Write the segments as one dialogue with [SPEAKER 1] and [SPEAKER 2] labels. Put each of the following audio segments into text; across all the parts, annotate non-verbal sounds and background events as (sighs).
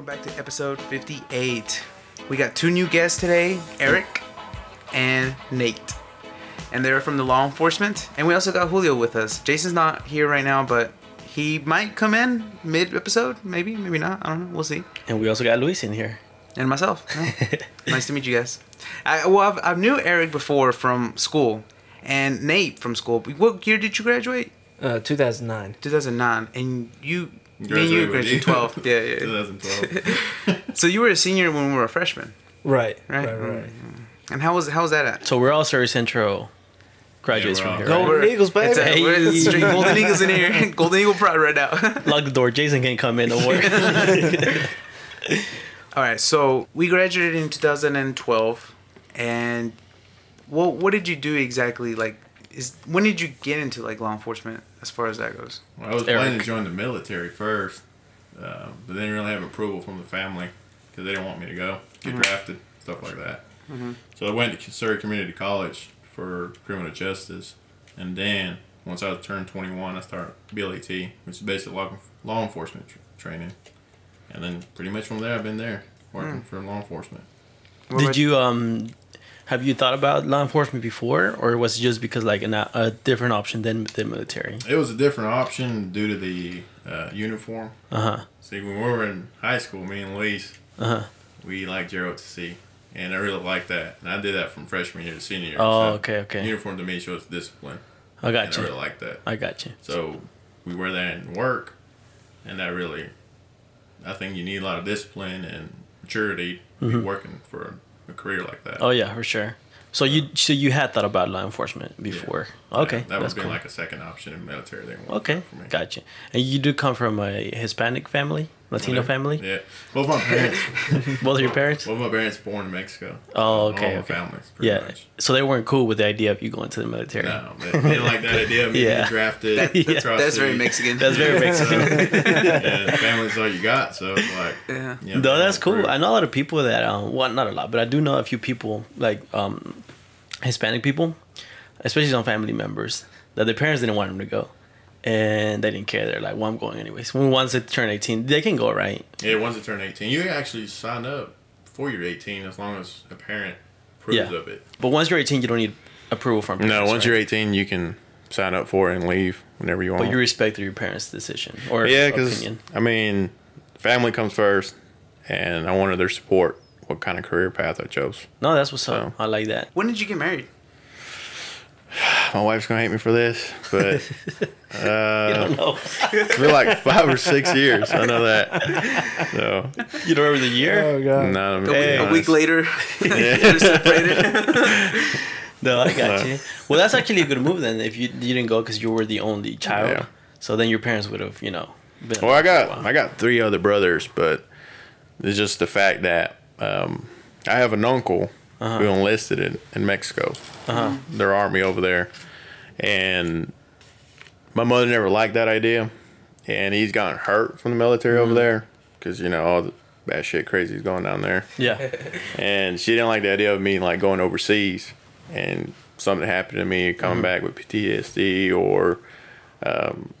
[SPEAKER 1] welcome back to episode 58. We got two new guests today, Eric and Nate. And they're from the law enforcement. And we also got Julio with us. Jason's not here right now, but he might come in mid episode, maybe, maybe not. I don't know. We'll see.
[SPEAKER 2] And we also got Luis in here.
[SPEAKER 1] And myself. Yeah. (laughs) nice to meet you guys. I, well, I've, I knew Eric before from school, and Nate from school. What year did you graduate?
[SPEAKER 3] Uh, 2009.
[SPEAKER 1] 2009. And you, me and you graduated 12. Yeah, yeah.
[SPEAKER 4] 2012. (laughs)
[SPEAKER 1] So you were a senior when we were a freshman,
[SPEAKER 3] Right.
[SPEAKER 1] right?
[SPEAKER 3] Right. Right.
[SPEAKER 1] And how was how was that at?
[SPEAKER 2] So we're all Surry Central graduates
[SPEAKER 4] Yeah,
[SPEAKER 2] from
[SPEAKER 4] all-
[SPEAKER 2] here. Right?
[SPEAKER 3] Golden Eagles,
[SPEAKER 1] It's a,
[SPEAKER 3] baby.
[SPEAKER 1] we're- straight Golden Eagles in here. (laughs) Golden Eagle pride right now. (laughs)
[SPEAKER 2] Lock the door. Jason can't come in. Don't worry.
[SPEAKER 1] All right, so we graduated in 2012, and what what did you do exactly? Like, is when did you get into like law enforcement as far as that goes?
[SPEAKER 4] Well, I was
[SPEAKER 2] Eric.
[SPEAKER 4] planning to join the military first, uh, but they didn't really have approval from the family because they didn't want me to go get drafted, stuff like that. So I went to Surry Community College for criminal justice, and then once I turned 21, I started BLET, which is basic law, law enforcement tr- training, and then pretty much from there I've been there working for law enforcement.
[SPEAKER 2] Did you um have you thought about law enforcement before, or was it just because like an, a different option than the military?
[SPEAKER 4] It was a different option due to the uh, uniform.
[SPEAKER 2] Uh huh.
[SPEAKER 4] See, when we were in high school, me and Luis,
[SPEAKER 2] Uh huh.
[SPEAKER 4] we liked JROTC, and I really liked that. And I did that from freshman year to senior year.
[SPEAKER 2] Oh,
[SPEAKER 4] So
[SPEAKER 2] okay, okay.
[SPEAKER 4] Uniform to me shows discipline,
[SPEAKER 2] I
[SPEAKER 4] and
[SPEAKER 2] you.
[SPEAKER 4] I really liked that.
[SPEAKER 2] I got you.
[SPEAKER 4] So we were there in work, and that really, I think you need a lot of discipline and maturity to be working for a, career like that.
[SPEAKER 2] Oh yeah, for sure. So you so you had thought about law enforcement before? Okay,
[SPEAKER 4] that would
[SPEAKER 2] that's
[SPEAKER 4] have been
[SPEAKER 2] cool.
[SPEAKER 4] like a second option in military. They want
[SPEAKER 2] Okay,
[SPEAKER 4] for me.
[SPEAKER 2] gotcha. And you do come from a Hispanic family, Latino family.
[SPEAKER 4] Yeah, both my parents, (laughs)
[SPEAKER 2] Both of your parents.
[SPEAKER 4] both my parents born in Mexico.
[SPEAKER 2] Oh,
[SPEAKER 4] All
[SPEAKER 2] okay,
[SPEAKER 4] my
[SPEAKER 2] okay.
[SPEAKER 4] families, pretty
[SPEAKER 2] Yeah.
[SPEAKER 4] much.
[SPEAKER 2] So they weren't cool with the idea of you going to the military.
[SPEAKER 4] No, they, they didn't like that idea of me
[SPEAKER 2] Yeah.
[SPEAKER 4] being drafted. (laughs)
[SPEAKER 1] That-
[SPEAKER 2] Yeah.
[SPEAKER 4] across
[SPEAKER 1] That's very Mexican.
[SPEAKER 2] That's very (laughs) Mexican.
[SPEAKER 4] Yeah, family's all you got, so like.
[SPEAKER 1] Yeah.
[SPEAKER 4] you know,
[SPEAKER 2] no, that's cool.
[SPEAKER 4] career.
[SPEAKER 2] I know a lot of people that, um, well, not a lot, but I do know a few people, like um, Hispanic people, especially some family members, that their parents didn't want them to go. And they didn't care. They're like, well, I'm going anyways. When once they turn 18, they can go, right?
[SPEAKER 4] Yeah, once you turn 18, you actually sign up before you're 18 as long as a parent approves
[SPEAKER 2] Yeah.
[SPEAKER 4] of it.
[SPEAKER 2] But once you're 18, you don't need approval from parents.
[SPEAKER 4] No, once
[SPEAKER 2] right?
[SPEAKER 4] you're 18, you can sign up for it and leave whenever you want.
[SPEAKER 2] But you respect your parents' decision or
[SPEAKER 4] yeah, because,
[SPEAKER 2] opinion.
[SPEAKER 4] I mean, family comes first, and I wanted their support, what kind of career path I chose.
[SPEAKER 2] No, that's what's up. I like that.
[SPEAKER 1] When did you get married?
[SPEAKER 4] My wife's going to hate me for this, but (laughs)
[SPEAKER 2] you don't know. (laughs)
[SPEAKER 4] it's like five or six years. I know that. So,
[SPEAKER 2] you don't remember the year?
[SPEAKER 3] Oh god.
[SPEAKER 4] no, I'm
[SPEAKER 1] A,
[SPEAKER 4] being
[SPEAKER 1] week, a week later, (laughs)
[SPEAKER 4] Yeah.
[SPEAKER 1] separated.
[SPEAKER 2] No, I got
[SPEAKER 4] No.
[SPEAKER 2] you. Well, that's actually a good move then. If you you didn't go because you were the only child,
[SPEAKER 4] Yeah.
[SPEAKER 2] so then your parents would have, you know. Been
[SPEAKER 4] Well, I got. I got three other brothers, but it's just the fact that um, I have an uncle who enlisted in, in Mexico.
[SPEAKER 2] Uh-huh.
[SPEAKER 4] Their army over there, and my mother never liked that idea, and he's gotten hurt from the military over there because you know all the bad shit crazy is going down there,
[SPEAKER 2] Yeah. (laughs)
[SPEAKER 4] and she didn't like the idea of me like going overseas and something happened to me coming back with PTSD or um,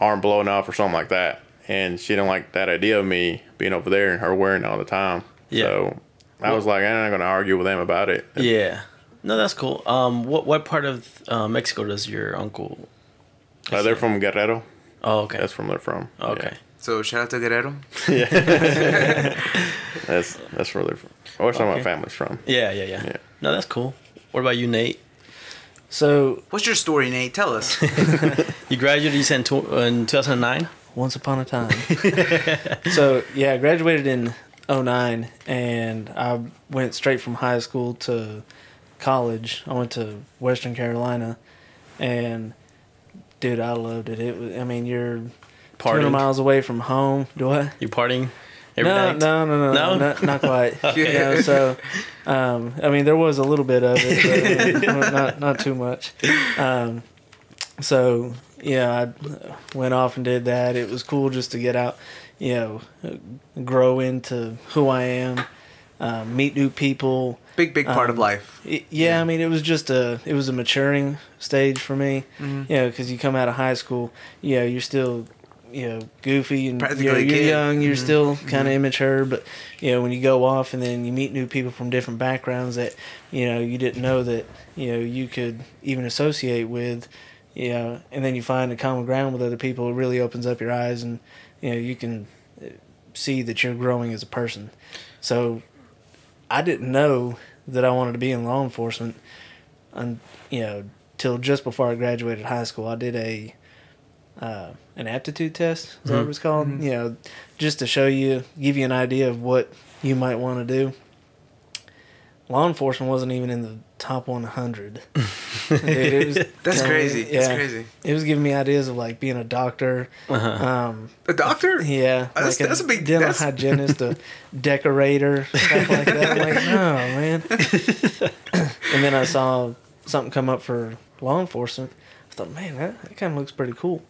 [SPEAKER 4] arm blowing off or something like that. And she didn't like that idea of me being over there and her wearing it all the time.
[SPEAKER 2] Yeah.
[SPEAKER 4] So I was like, I'm not going to argue with them about it.
[SPEAKER 2] Yeah. No, that's cool. Um, what what part of uh, Mexico does your uncle?
[SPEAKER 4] Uh, they're from Guerrero.
[SPEAKER 2] Oh, okay.
[SPEAKER 4] That's from they're from.
[SPEAKER 2] okay.
[SPEAKER 1] So shout out to Guerrero.
[SPEAKER 4] Yeah. (laughs) that's that's where they're from. Or some of
[SPEAKER 2] Okay.
[SPEAKER 4] my family's from.
[SPEAKER 2] Yeah, yeah, yeah,
[SPEAKER 4] Yeah.
[SPEAKER 2] No, that's cool. What about you, Nate?
[SPEAKER 3] So
[SPEAKER 1] What's your story, Nate? Tell us. (laughs)
[SPEAKER 2] You graduated, you said in, tw- in 2009?
[SPEAKER 3] once upon a time. (laughs) so yeah, I graduated in 09 and I went straight from high school to college. I went to Western Carolina and dude, I loved it. It was I mean, you're 200
[SPEAKER 2] Partying?
[SPEAKER 3] miles away from home. Do I?
[SPEAKER 2] You partying every
[SPEAKER 3] no,
[SPEAKER 2] night?
[SPEAKER 3] no, no, no,
[SPEAKER 2] No?
[SPEAKER 3] not, not quite. (laughs)
[SPEAKER 1] Okay.
[SPEAKER 3] You know, so, um, I mean, there was a little bit of it, but not not too much. Um, so yeah, I went off and did that. It was cool just to get out, you know, grow into who I am, uh, meet new people.
[SPEAKER 1] Big, big part of
[SPEAKER 3] Um,
[SPEAKER 1] life.
[SPEAKER 3] Y- Yeah, I mean, it was just a it was a maturing stage for me.
[SPEAKER 1] Mhm.
[SPEAKER 3] You know, because you come out of high school, you know, you're still you know goofy and you know,
[SPEAKER 1] a
[SPEAKER 3] you're
[SPEAKER 1] kid.
[SPEAKER 3] young, you're
[SPEAKER 1] Mhm.
[SPEAKER 3] still kind of immature. But you know when you go off and then you meet new people from different backgrounds that you know you didn't know that you know you could even associate with. You know, and then you find a common ground with other people. It really opens up your eyes, and you know you can uh, see that you're growing as a person. So, I didn't know that I wanted to be in law enforcement, and you know, till just before I graduated high school. I did a uh, an aptitude test. Is that what it's called? You know, just to show you, give you an idea of what you might want to do. Law enforcement wasn't even in the top 100. (laughs) Dude, it was (laughs)
[SPEAKER 1] That's
[SPEAKER 3] telling me-
[SPEAKER 1] crazy. That's crazy.
[SPEAKER 3] It was giving me ideas of like being a doctor.
[SPEAKER 2] Uh-huh.
[SPEAKER 3] Um,
[SPEAKER 1] A doctor?
[SPEAKER 3] yeah,
[SPEAKER 1] That's-
[SPEAKER 3] like
[SPEAKER 1] that's a big-
[SPEAKER 3] dental
[SPEAKER 1] that's-
[SPEAKER 3] hygienist, a (laughs) decorator, stuff like that. I'm like, no, man. and then I saw something come up for law enforcement. I thought, man, that, that kind of looks pretty cool.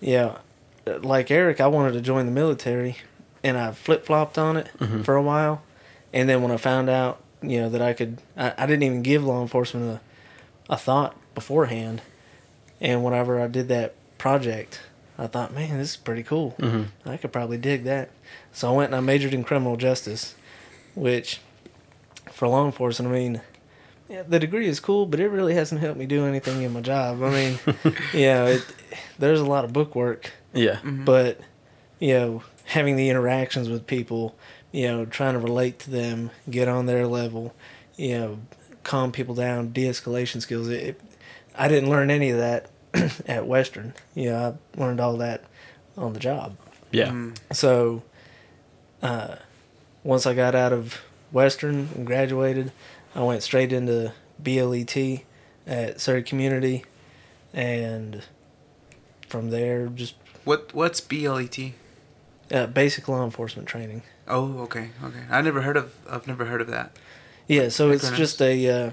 [SPEAKER 3] Yeah, like Eric, I wanted to join the military, and I flip flopped on it for a while, and then when I found out, you know, that I could, I, I didn't even give law enforcement a, a thought beforehand, and whenever I did that project, I thought, man, this is pretty cool. I could probably dig that. So I went and I majored in criminal justice, which for law enforcement, I mean, yeah, the degree is cool, but it really hasn't helped me do anything in my job. I mean, (laughs) you know, it, there's a lot of book work,
[SPEAKER 2] Yeah.
[SPEAKER 1] Mm-hmm.
[SPEAKER 3] but you know, having the interactions with people, you know, trying to relate to them, get on their level, you know, calm people down, de-escalation skills. It, it, I didn't learn any of that (clears throat) at Western. You know, I learned all that on the job.
[SPEAKER 2] Yeah.
[SPEAKER 1] Mm-hmm.
[SPEAKER 3] So, uh, once I got out of Western and graduated, I went straight into BLET at Surry Community, and from there, just
[SPEAKER 1] What What's BLET?
[SPEAKER 3] uh, basic law enforcement training.
[SPEAKER 1] Oh, okay, okay. I never heard of. I've never heard of that.
[SPEAKER 3] Yeah, so it's
[SPEAKER 1] Acronyms.
[SPEAKER 3] just a uh,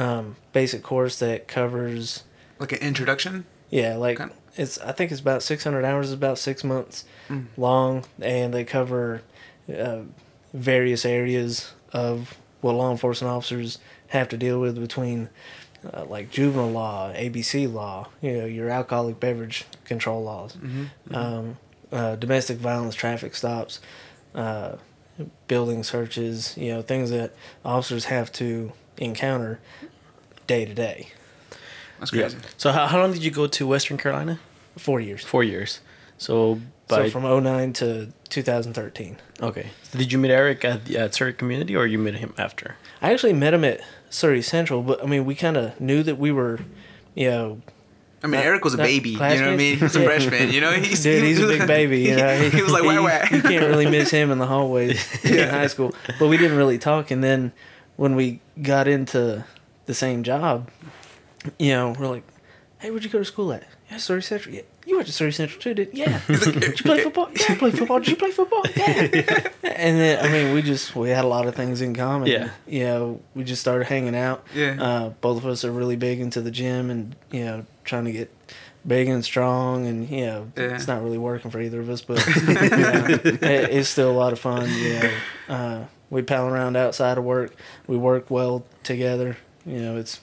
[SPEAKER 3] um, basic course that covers.
[SPEAKER 1] Like an introduction.
[SPEAKER 3] Yeah, like
[SPEAKER 1] Okay.
[SPEAKER 3] it's. I think it's about six hundred hours. It's about six months
[SPEAKER 1] Mm.
[SPEAKER 3] long, and they cover uh, various areas of what law enforcement officers have to deal with between. Uh, like juvenile law, ABC law, you know, your alcoholic beverage control laws,
[SPEAKER 1] Mm-hmm.
[SPEAKER 3] um, uh, domestic violence, traffic stops, uh, building searches, you know, things that officers have to encounter day to day.
[SPEAKER 1] That's
[SPEAKER 2] Yeah. So how, how long did you go to Western Carolina?
[SPEAKER 3] Four years.
[SPEAKER 2] Four years. So by
[SPEAKER 3] so from 09 to 2013.
[SPEAKER 2] okay. So did you meet Eric at the at Surry Community or you met him after?
[SPEAKER 3] I actually met him at Surry Central, but I mean, we kind of knew that we were, you know,
[SPEAKER 1] I mean,
[SPEAKER 3] Not-
[SPEAKER 1] Eric was a
[SPEAKER 3] not
[SPEAKER 1] baby. You know what I mean?
[SPEAKER 3] classmates?
[SPEAKER 1] He's a
[SPEAKER 3] Yeah.
[SPEAKER 1] freshman. You know, (laughs) he's
[SPEAKER 3] dude, he's a big baby. You know, (laughs)
[SPEAKER 1] he, was like, wah, wah.
[SPEAKER 3] You can't really miss him in the hallways (laughs) in high school. But we didn't really talk. And then when we got into the same job, you know, we're like, hey, where'd you go to school at? Yeah, Surry Central. Yeah. You went to Surry Central too, did Yeah. Did you play football? Yeah, I played football. Did you play football? Yeah. and then, I mean, we just, we had a lot of things in common.
[SPEAKER 2] Yeah.
[SPEAKER 3] You know, we just started hanging out.
[SPEAKER 1] Yeah.
[SPEAKER 3] Uh, both of us are really big into the gym and, you know, trying to get big and strong and, you know,
[SPEAKER 1] Yeah.
[SPEAKER 3] it's not really working for either of us, but (laughs) you know, it, it's still a lot of fun. You know, uh, we pal around outside of work. We work well together. You know, it's,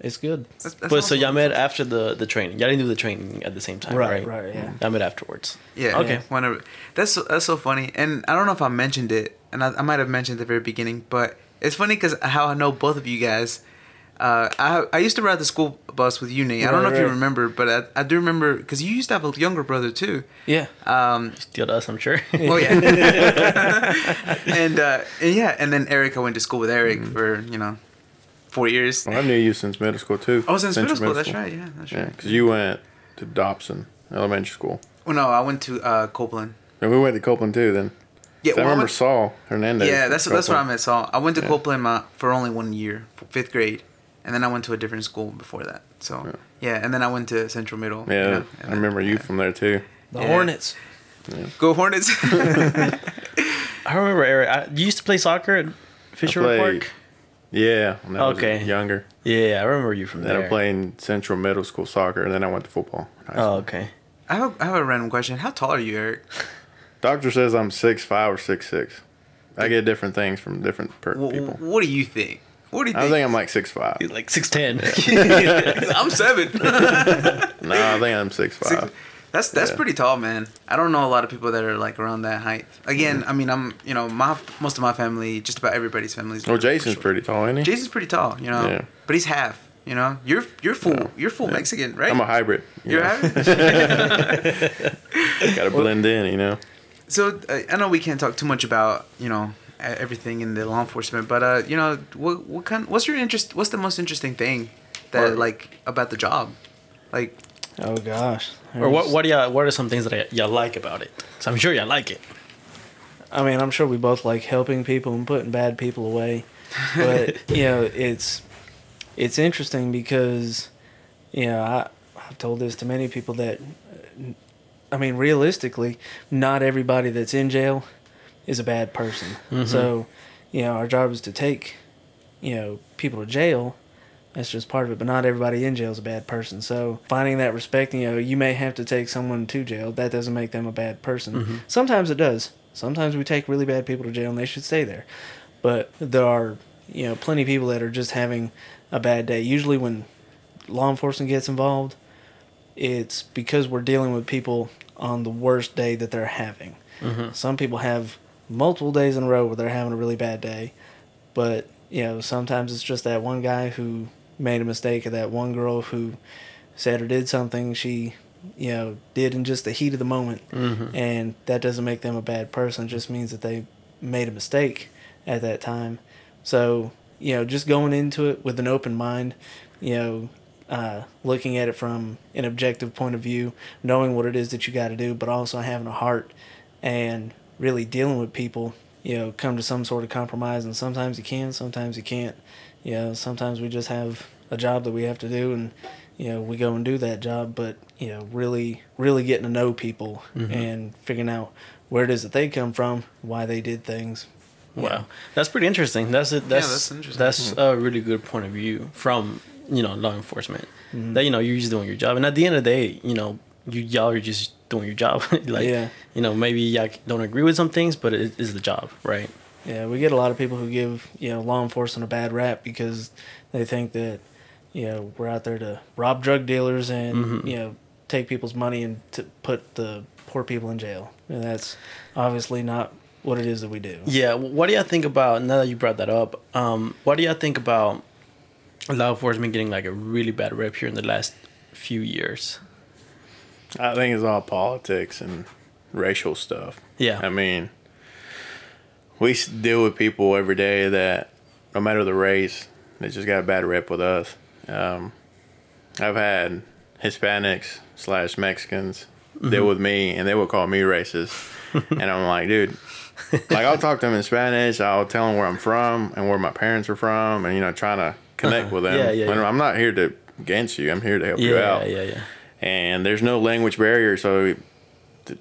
[SPEAKER 3] it's good.
[SPEAKER 1] That's- that's
[SPEAKER 2] but so
[SPEAKER 1] awesome.
[SPEAKER 2] y'all met after the the training. Y'all didn't do the training at the same time, right?
[SPEAKER 3] Right, right, yeah.
[SPEAKER 2] Y'all met afterwards.
[SPEAKER 1] Yeah.
[SPEAKER 2] Okay.
[SPEAKER 1] Whenever that's so, that's so funny, and I don't know if I mentioned it, and I, I might have mentioned at the very beginning, but it's funny because how I know both of you guys. Uh, I I used to ride the school bus with you, Nate. I don't know
[SPEAKER 3] Right,
[SPEAKER 1] if you remember, but I, I do remember because you used to have a younger brother too.
[SPEAKER 3] Yeah.
[SPEAKER 1] Um,
[SPEAKER 2] Still us, I'm sure.
[SPEAKER 1] oh yeah, (laughs) and uh, and yeah, and then Eric, I went to school with Eric
[SPEAKER 3] Mm.
[SPEAKER 1] for you know four years.
[SPEAKER 5] Well, I knew you since middle school too.
[SPEAKER 1] Oh, since middle
[SPEAKER 5] Central
[SPEAKER 1] school. That's right. Yeah, that's
[SPEAKER 5] Yeah,
[SPEAKER 1] right.
[SPEAKER 5] because you went to Dobson Elementary School.
[SPEAKER 1] Well, no, I went to uh, Copeland.
[SPEAKER 5] And we went to Copeland too. Then
[SPEAKER 1] Yeah,
[SPEAKER 5] 'Cause I
[SPEAKER 1] well,
[SPEAKER 5] remember
[SPEAKER 1] went-
[SPEAKER 5] Saul Hernandez.
[SPEAKER 1] Yeah,
[SPEAKER 5] from
[SPEAKER 1] that's that's where I
[SPEAKER 5] Copeland.
[SPEAKER 1] met Saul. I went to
[SPEAKER 5] Yeah.
[SPEAKER 1] Copeland uh, for only one year, fifth grade, and then I went to a different school before that. So yeah, and then I went to Central Middle. you
[SPEAKER 5] Yeah,
[SPEAKER 1] know,
[SPEAKER 5] I
[SPEAKER 1] and then-
[SPEAKER 5] remember you from there too.
[SPEAKER 3] The
[SPEAKER 1] Yeah.
[SPEAKER 3] Hornets.
[SPEAKER 1] Go Hornets. (laughs)
[SPEAKER 2] I remember Eric. I, you used to play soccer at Fisher
[SPEAKER 5] played-
[SPEAKER 2] Park.
[SPEAKER 5] Yeah, when I was
[SPEAKER 2] Okay.
[SPEAKER 5] younger.
[SPEAKER 2] Yeah, I remember you from
[SPEAKER 5] Then
[SPEAKER 2] there.
[SPEAKER 5] I played in Central Middle School soccer, and then I went to football.
[SPEAKER 2] Oh,
[SPEAKER 5] school.
[SPEAKER 2] okay.
[SPEAKER 1] I have, a, I have a random question. How tall are you, Eric?
[SPEAKER 5] Doctor says I'm six five or six six. I get different things from different per-
[SPEAKER 1] Wh-
[SPEAKER 5] people.
[SPEAKER 1] What do you think? What do you
[SPEAKER 5] I
[SPEAKER 1] think?
[SPEAKER 5] think I'm like six five.
[SPEAKER 2] He's like six ten. (laughs) (laughs)
[SPEAKER 1] I'm seven. (laughs)
[SPEAKER 5] No, I think I'm six five.
[SPEAKER 1] That's that's
[SPEAKER 4] Yeah.
[SPEAKER 1] pretty tall, man. I don't know a lot of people that are like around that height. Again, I mean, I'm you know my most of my family, just about everybody's family. is
[SPEAKER 4] Well, Jason's
[SPEAKER 1] short.
[SPEAKER 4] pretty tall, ain't he?
[SPEAKER 1] Jason's pretty tall, you know.
[SPEAKER 4] Yeah.
[SPEAKER 1] But he's half. You know, you're you're full. You're full Mexican, right?
[SPEAKER 4] I'm a hybrid. you
[SPEAKER 1] You're
[SPEAKER 4] know.
[SPEAKER 1] half.
[SPEAKER 4] Gotta blend in, you know.
[SPEAKER 1] So uh, I know we can't talk too much about you know everything in the law enforcement, but uh, you know what what kind what's your interest? What's the most interesting thing that
[SPEAKER 4] Or-
[SPEAKER 1] like about the job? Like
[SPEAKER 3] Oh gosh.
[SPEAKER 2] Or what? What do you? What are some things that y'all like about it? So I'm sure y'all like it.
[SPEAKER 3] I mean, I'm sure we both like helping people and putting bad people away, but (laughs) you know, it's it's interesting because you know I I've told this to many people that uh, I mean, realistically, not everybody that's in jail is a bad person. Mm-hmm. So, you know, our job is to take you know people to jail. That's just part of it, but not everybody in jail is a bad person. So finding that respect, you know, you may have to take someone to jail. That doesn't make them a bad person. Mm-hmm. Sometimes it does. Sometimes we take really bad people to jail and they should stay there. But there are, you know, plenty of people that are just having a bad day. Usually when law enforcement gets involved, it's because we're dealing with people on the worst day that they're having. Mm-hmm. Some people have multiple days in a row where they're having a really bad day, but you know sometimes it's just that one guy who made a mistake or that one girl who said or did something she you know did in just the heat of the moment. And that doesn't make them a bad person. It just means that they made a mistake at that time. So you know just going into it with an open mind you know uh, looking at it from an objective point of view knowing what it is that you got to do but also having a heart and really dealing with people you know come to some sort of compromise and sometimes you can sometimes you can't you know sometimes we just have a job that we have to do and you know we go and do that job but you know really really getting to know people mm-hmm. and figuring out where it is that they come from why they did things
[SPEAKER 2] Wow, that's pretty interesting. That's it. That's
[SPEAKER 1] that's interesting.
[SPEAKER 2] That's mm-hmm. a really good point of view from you know law enforcement. Mm-hmm. That you know you're just doing your job, and at the end of the day, you know you y'all are just doing your job. (laughs) like
[SPEAKER 3] Yeah.
[SPEAKER 2] you know maybe y'all don't agree with some things, but it is the job, right?
[SPEAKER 3] Yeah, we get a lot of people who give you know law enforcement a bad rap because they think that you know we're out there to rob drug dealers and you know take people's money and to put the poor people in jail, and that's obviously not what it is that we do.
[SPEAKER 2] Yeah. What do y'all think about now that you brought that up? Um, what do y'all think about law enforcement getting like a really bad rep here in the last few years?
[SPEAKER 4] I think it's all politics and racial stuff.
[SPEAKER 2] Yeah.
[SPEAKER 4] I mean, we deal with people every day that, no matter the race, they just got a bad rep with us. Um, I've had Hispanics slash Mexicans deal with me, and they would call me racist. (laughs) and I'm like, dude, like I'll talk to them in Spanish. I'll tell them where I'm from and where my parents are from, and you know, trying to connect
[SPEAKER 2] Uh-huh.
[SPEAKER 4] with them.
[SPEAKER 2] Yeah, yeah, yeah.
[SPEAKER 4] I'm not here to against you. I'm here to help you out.
[SPEAKER 2] Yeah, yeah, yeah.
[SPEAKER 4] And there's no language barrier. So,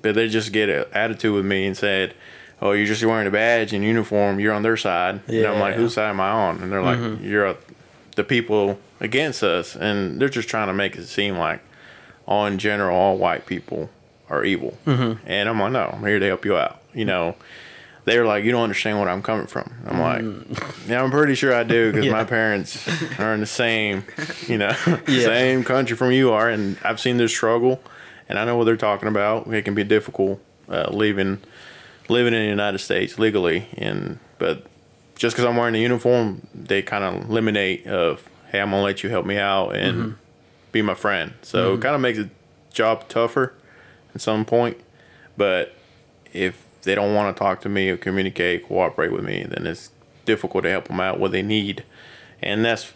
[SPEAKER 4] but they just get an attitude with me and said, "Oh, you're just wearing a badge and uniform. You're on their side." and I'm like,
[SPEAKER 2] Yeah.
[SPEAKER 4] "Whose side am I on?" And they're like, mm-hmm. "You're a, the people against us," and they're just trying to make it seem like, all in general, all white people are evil. Mm-hmm. And I'm like, "No, I'm here to help you out." You know. They were like, "You don't understand where I'm coming from." I'm like, mm. "Yeah, I'm pretty sure I do because (laughs)
[SPEAKER 2] Yeah.
[SPEAKER 4] my parents are in the same, you know, (laughs)
[SPEAKER 2] Yeah.
[SPEAKER 4] same country from you are, and I've seen their struggle, and I know what they're talking about. It can be difficult uh, leaving living in the United States legally, and but just because I'm wearing a uniform, they kind of eliminate of, hey, I'm gonna let you help me out and mm-hmm. be my friend. So it mm-hmm. kind of makes the job tougher at some point, but if they don't want to talk to me or communicate, cooperate with me, then it's difficult to help them out what they need, and that's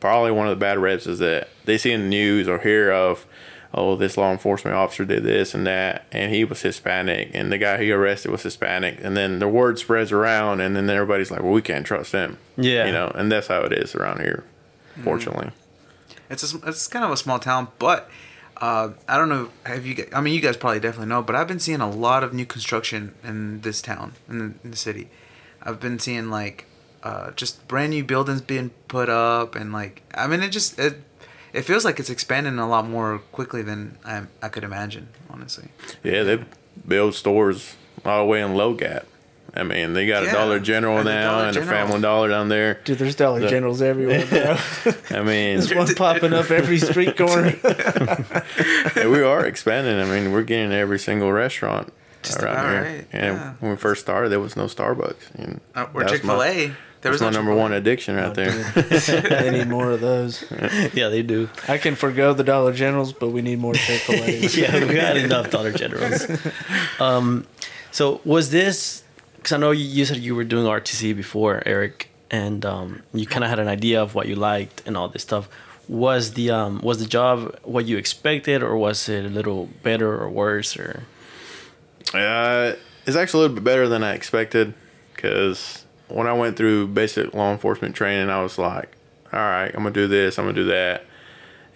[SPEAKER 4] probably one of the bad reps is that they see in the news or hear of, oh, this law enforcement officer did this and that, and he was Hispanic, and the guy he arrested was Hispanic, and then the word spreads around, and then everybody's like, well, we can't trust him.
[SPEAKER 2] Yeah.
[SPEAKER 4] You know, and that's how it is around here, fortunately. Mm.
[SPEAKER 1] It's a, it's kind of a small town, but uh, I don't know. Have you? gu- I mean, you guys probably definitely know, but I've been seeing a lot of new construction in this town, in the, in the city. I've been seeing like uh, just brand new buildings being put up, and like I mean, it just it it feels like it's expanding a lot more quickly than I I could imagine, honestly.
[SPEAKER 4] Yeah, they build stores all the way in Low Gap. I mean, they got
[SPEAKER 1] Yeah,
[SPEAKER 4] a Dollar General
[SPEAKER 1] and a
[SPEAKER 4] now
[SPEAKER 1] Dollar
[SPEAKER 4] and
[SPEAKER 1] General.
[SPEAKER 4] a Family Dollar down there.
[SPEAKER 3] Dude, there's Dollar
[SPEAKER 4] The-
[SPEAKER 3] Generals everywhere, (laughs) bro.
[SPEAKER 4] I mean,
[SPEAKER 3] There's one (laughs) popping up every street (laughs) corner.
[SPEAKER 4] yeah, we are expanding. I mean, we're getting every single restaurant
[SPEAKER 1] Just
[SPEAKER 4] around here.
[SPEAKER 1] right,
[SPEAKER 4] And
[SPEAKER 1] yeah.
[SPEAKER 4] when we first started, there was no Starbucks. And
[SPEAKER 1] Uh, or
[SPEAKER 4] that's
[SPEAKER 1] Chick Fil
[SPEAKER 4] my-
[SPEAKER 1] A. There
[SPEAKER 4] That's
[SPEAKER 1] was
[SPEAKER 4] my
[SPEAKER 1] no
[SPEAKER 4] number one addiction right there.
[SPEAKER 3] they need more of those.
[SPEAKER 2] Yeah, they do.
[SPEAKER 3] I can forgo the Dollar Generals, but we need more Chick Fil A.
[SPEAKER 2] yeah, we got enough Dollar Generals. Um, so was this? Because I know you, said you were doing RTC before, Eric, and um, you kind of had an idea of what you liked and all this stuff. Was the um, was the job what you expected, or was it a little better or worse? Or
[SPEAKER 4] Uh, it's actually a little bit better than I expected because when I went through basic law enforcement training, I was like, all right, I'm to do this, I'm to do that,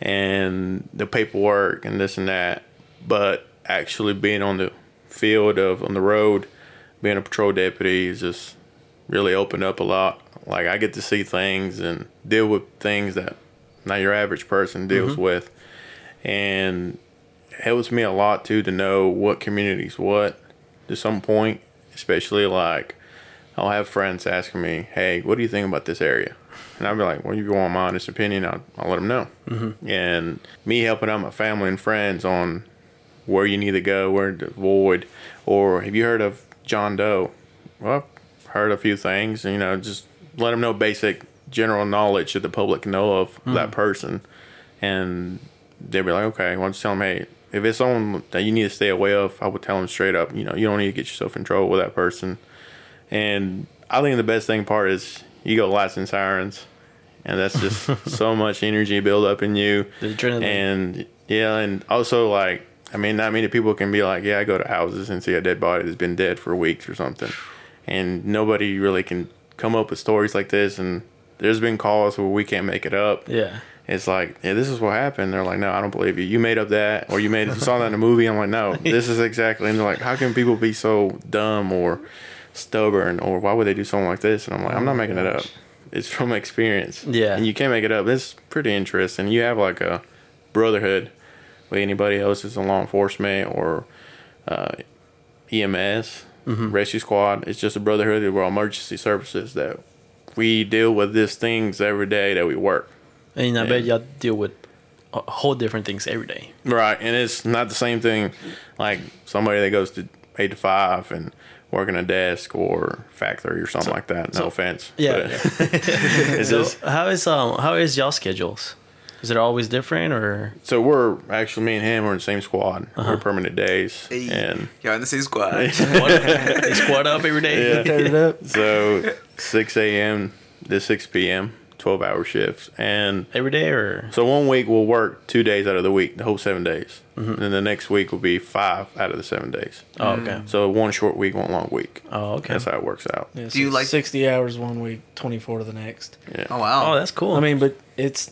[SPEAKER 4] and the paperwork and this and that. But actually being on the field of on the road, being a patrol deputy is just really opened up a lot. Like I get to see things and deal with things that not your average person deals with, and helps me a lot too to know what communities what to some point, especially like I'll have friends asking me, "Hey, what do you think about this area?" And I'll be like, "Well, if you want my honest opinion, I'll, I'll let them know." Mm-hmm. And me helping out my family and friends on where you need to go, where to avoid, or have you heard of John Doe? Well, heard a few things. You know, just let them know basic general knowledge that the public know of hmm. that person, and they'll be like, okay, well, just tell them, hey, if it's someone that you need to stay away of, I would tell them straight up, you know, you don't need to get yourself in trouble with that person. And I think the best thing part is you go lights and sirens, and that's just (laughs) so much energy build up in you.
[SPEAKER 2] The adrenaline.
[SPEAKER 4] And yeah, and also like, I mean, not many people can be like, yeah, I go to houses and see a dead body that's been dead for weeks or something, and nobody really can come up with stories like this. And there's been calls where we can't make it up.
[SPEAKER 2] yeah,
[SPEAKER 4] It's like, yeah, this is what happened. They're like, no, I don't believe you. You made up that, or you made saw that in a movie. I'm like, no, (laughs) this is exactly. And they're like, how can people be so dumb or stubborn, or why would they do something like this? And I'm like, I'm not oh making it up. It's from experience.
[SPEAKER 2] Yeah.
[SPEAKER 4] and you can't make it up. It's pretty interesting. You have like a brotherhood with anybody else that's in law enforcement or uh, EMS, rescue squad. It's just a brotherhood. All emergency services that we deal with these things every day that we work.
[SPEAKER 2] and I
[SPEAKER 4] Yeah.
[SPEAKER 2] bet y'all deal with a whole different things every day.
[SPEAKER 4] Right, and it's not the same thing like somebody that goes to eight to five and working a desk or factory or something like that. No
[SPEAKER 2] so-
[SPEAKER 4] offense.
[SPEAKER 2] Yeah.
[SPEAKER 4] but (laughs) (laughs) it's
[SPEAKER 2] So
[SPEAKER 4] just
[SPEAKER 2] how is um how is y'all schedules? Is it always different or
[SPEAKER 4] so we're actually me and him are in the same squad.
[SPEAKER 2] Uh-huh.
[SPEAKER 4] We're permanent days,
[SPEAKER 1] Hey,
[SPEAKER 4] and
[SPEAKER 1] y'all in the same squad.
[SPEAKER 2] what, (laughs) they squad up every day?
[SPEAKER 4] Yeah.
[SPEAKER 3] Tear
[SPEAKER 4] so six a.m. to six p.m. twelve hour shifts, and
[SPEAKER 2] Every day or
[SPEAKER 4] so one week we'll work two days out of the week, the whole seven days,
[SPEAKER 2] Mm-hmm.
[SPEAKER 4] and then the next week will be five out of the seven days.
[SPEAKER 2] oh okay
[SPEAKER 4] So one short week, one long week.
[SPEAKER 2] oh okay
[SPEAKER 4] That's how it works out.
[SPEAKER 3] Yeah,
[SPEAKER 1] Do you like-
[SPEAKER 3] 60 hours one week, 24 to the next?
[SPEAKER 4] Yeah.
[SPEAKER 1] Oh wow.
[SPEAKER 2] oh that's cool.
[SPEAKER 3] I mean, but it's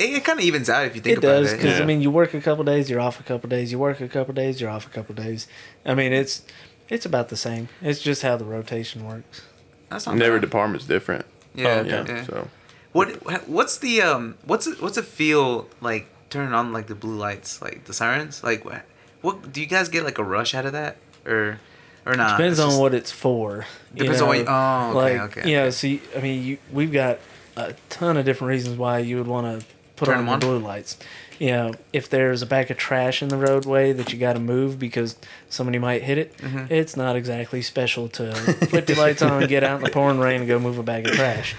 [SPEAKER 1] it, it kind of evens out if you think about
[SPEAKER 3] it
[SPEAKER 1] about
[SPEAKER 3] does
[SPEAKER 1] it.
[SPEAKER 3] because
[SPEAKER 4] Yeah.
[SPEAKER 3] I mean, you work a couple days, you're off a couple days. You work a couple days, you're off a couple days. I mean, it's it's about the same. It's just how the rotation works.
[SPEAKER 1] That's not
[SPEAKER 4] And every department's different.
[SPEAKER 1] Yeah.
[SPEAKER 2] Oh, okay.
[SPEAKER 4] Yeah.
[SPEAKER 1] yeah.
[SPEAKER 4] So
[SPEAKER 1] What what's the um what's it, what's it feel like turning on like the blue lights like the sirens like what, what do you guys get like a rush out of that or or not?
[SPEAKER 3] Depends
[SPEAKER 1] It's
[SPEAKER 3] on what it's for. you
[SPEAKER 1] Depends on what you-
[SPEAKER 3] know?
[SPEAKER 1] oh, okay,
[SPEAKER 3] like,
[SPEAKER 1] okay,
[SPEAKER 3] You know,
[SPEAKER 1] okay.
[SPEAKER 3] see, I mean, you, we've got a ton of different reasons why you would want to put
[SPEAKER 1] Turn
[SPEAKER 3] on
[SPEAKER 1] them on?
[SPEAKER 3] blue lights. You know, if there's a bag of trash in the roadway that you got to move because somebody might hit it,
[SPEAKER 1] Mm-hmm.
[SPEAKER 3] it's not exactly special to flip your lights on and get out in the pouring rain and go move a bag of trash.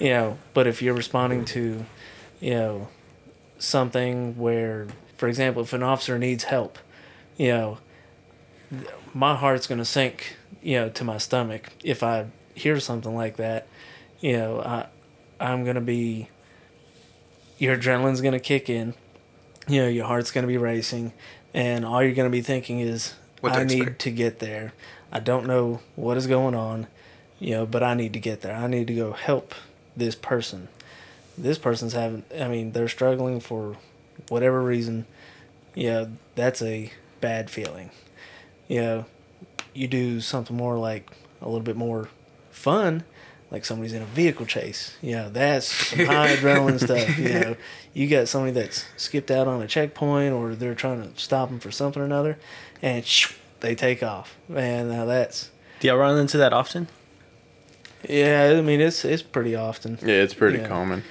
[SPEAKER 3] You know, but if you're responding to, you know, something where, for example, if an officer needs help, you know, my heart's gonna sink, you know, to my stomach if I hear something like that. You know, I I'm gonna be your adrenaline's gonna kick in. You know, your heart's gonna be racing, and all you're gonna be thinking is,
[SPEAKER 1] What to
[SPEAKER 3] I need to get there. I don't know what is going on, you know, but I need to get there. I need to go help this person. This person's having, I mean, they're struggling for whatever reason. Yeah, that's a bad feeling. You know, you do something more like a little bit more fun, like somebody's in a vehicle chase. You know, that's some high (laughs) adrenaline stuff. You know, you got somebody that's skipped out on a checkpoint or they're trying to stop them for something or another, and shoo, they take off. Man, now that's
[SPEAKER 2] Do y'all run into that often?
[SPEAKER 3] Yeah, I mean it's it's pretty often.
[SPEAKER 4] Yeah, it's pretty
[SPEAKER 3] Yeah.
[SPEAKER 4] common.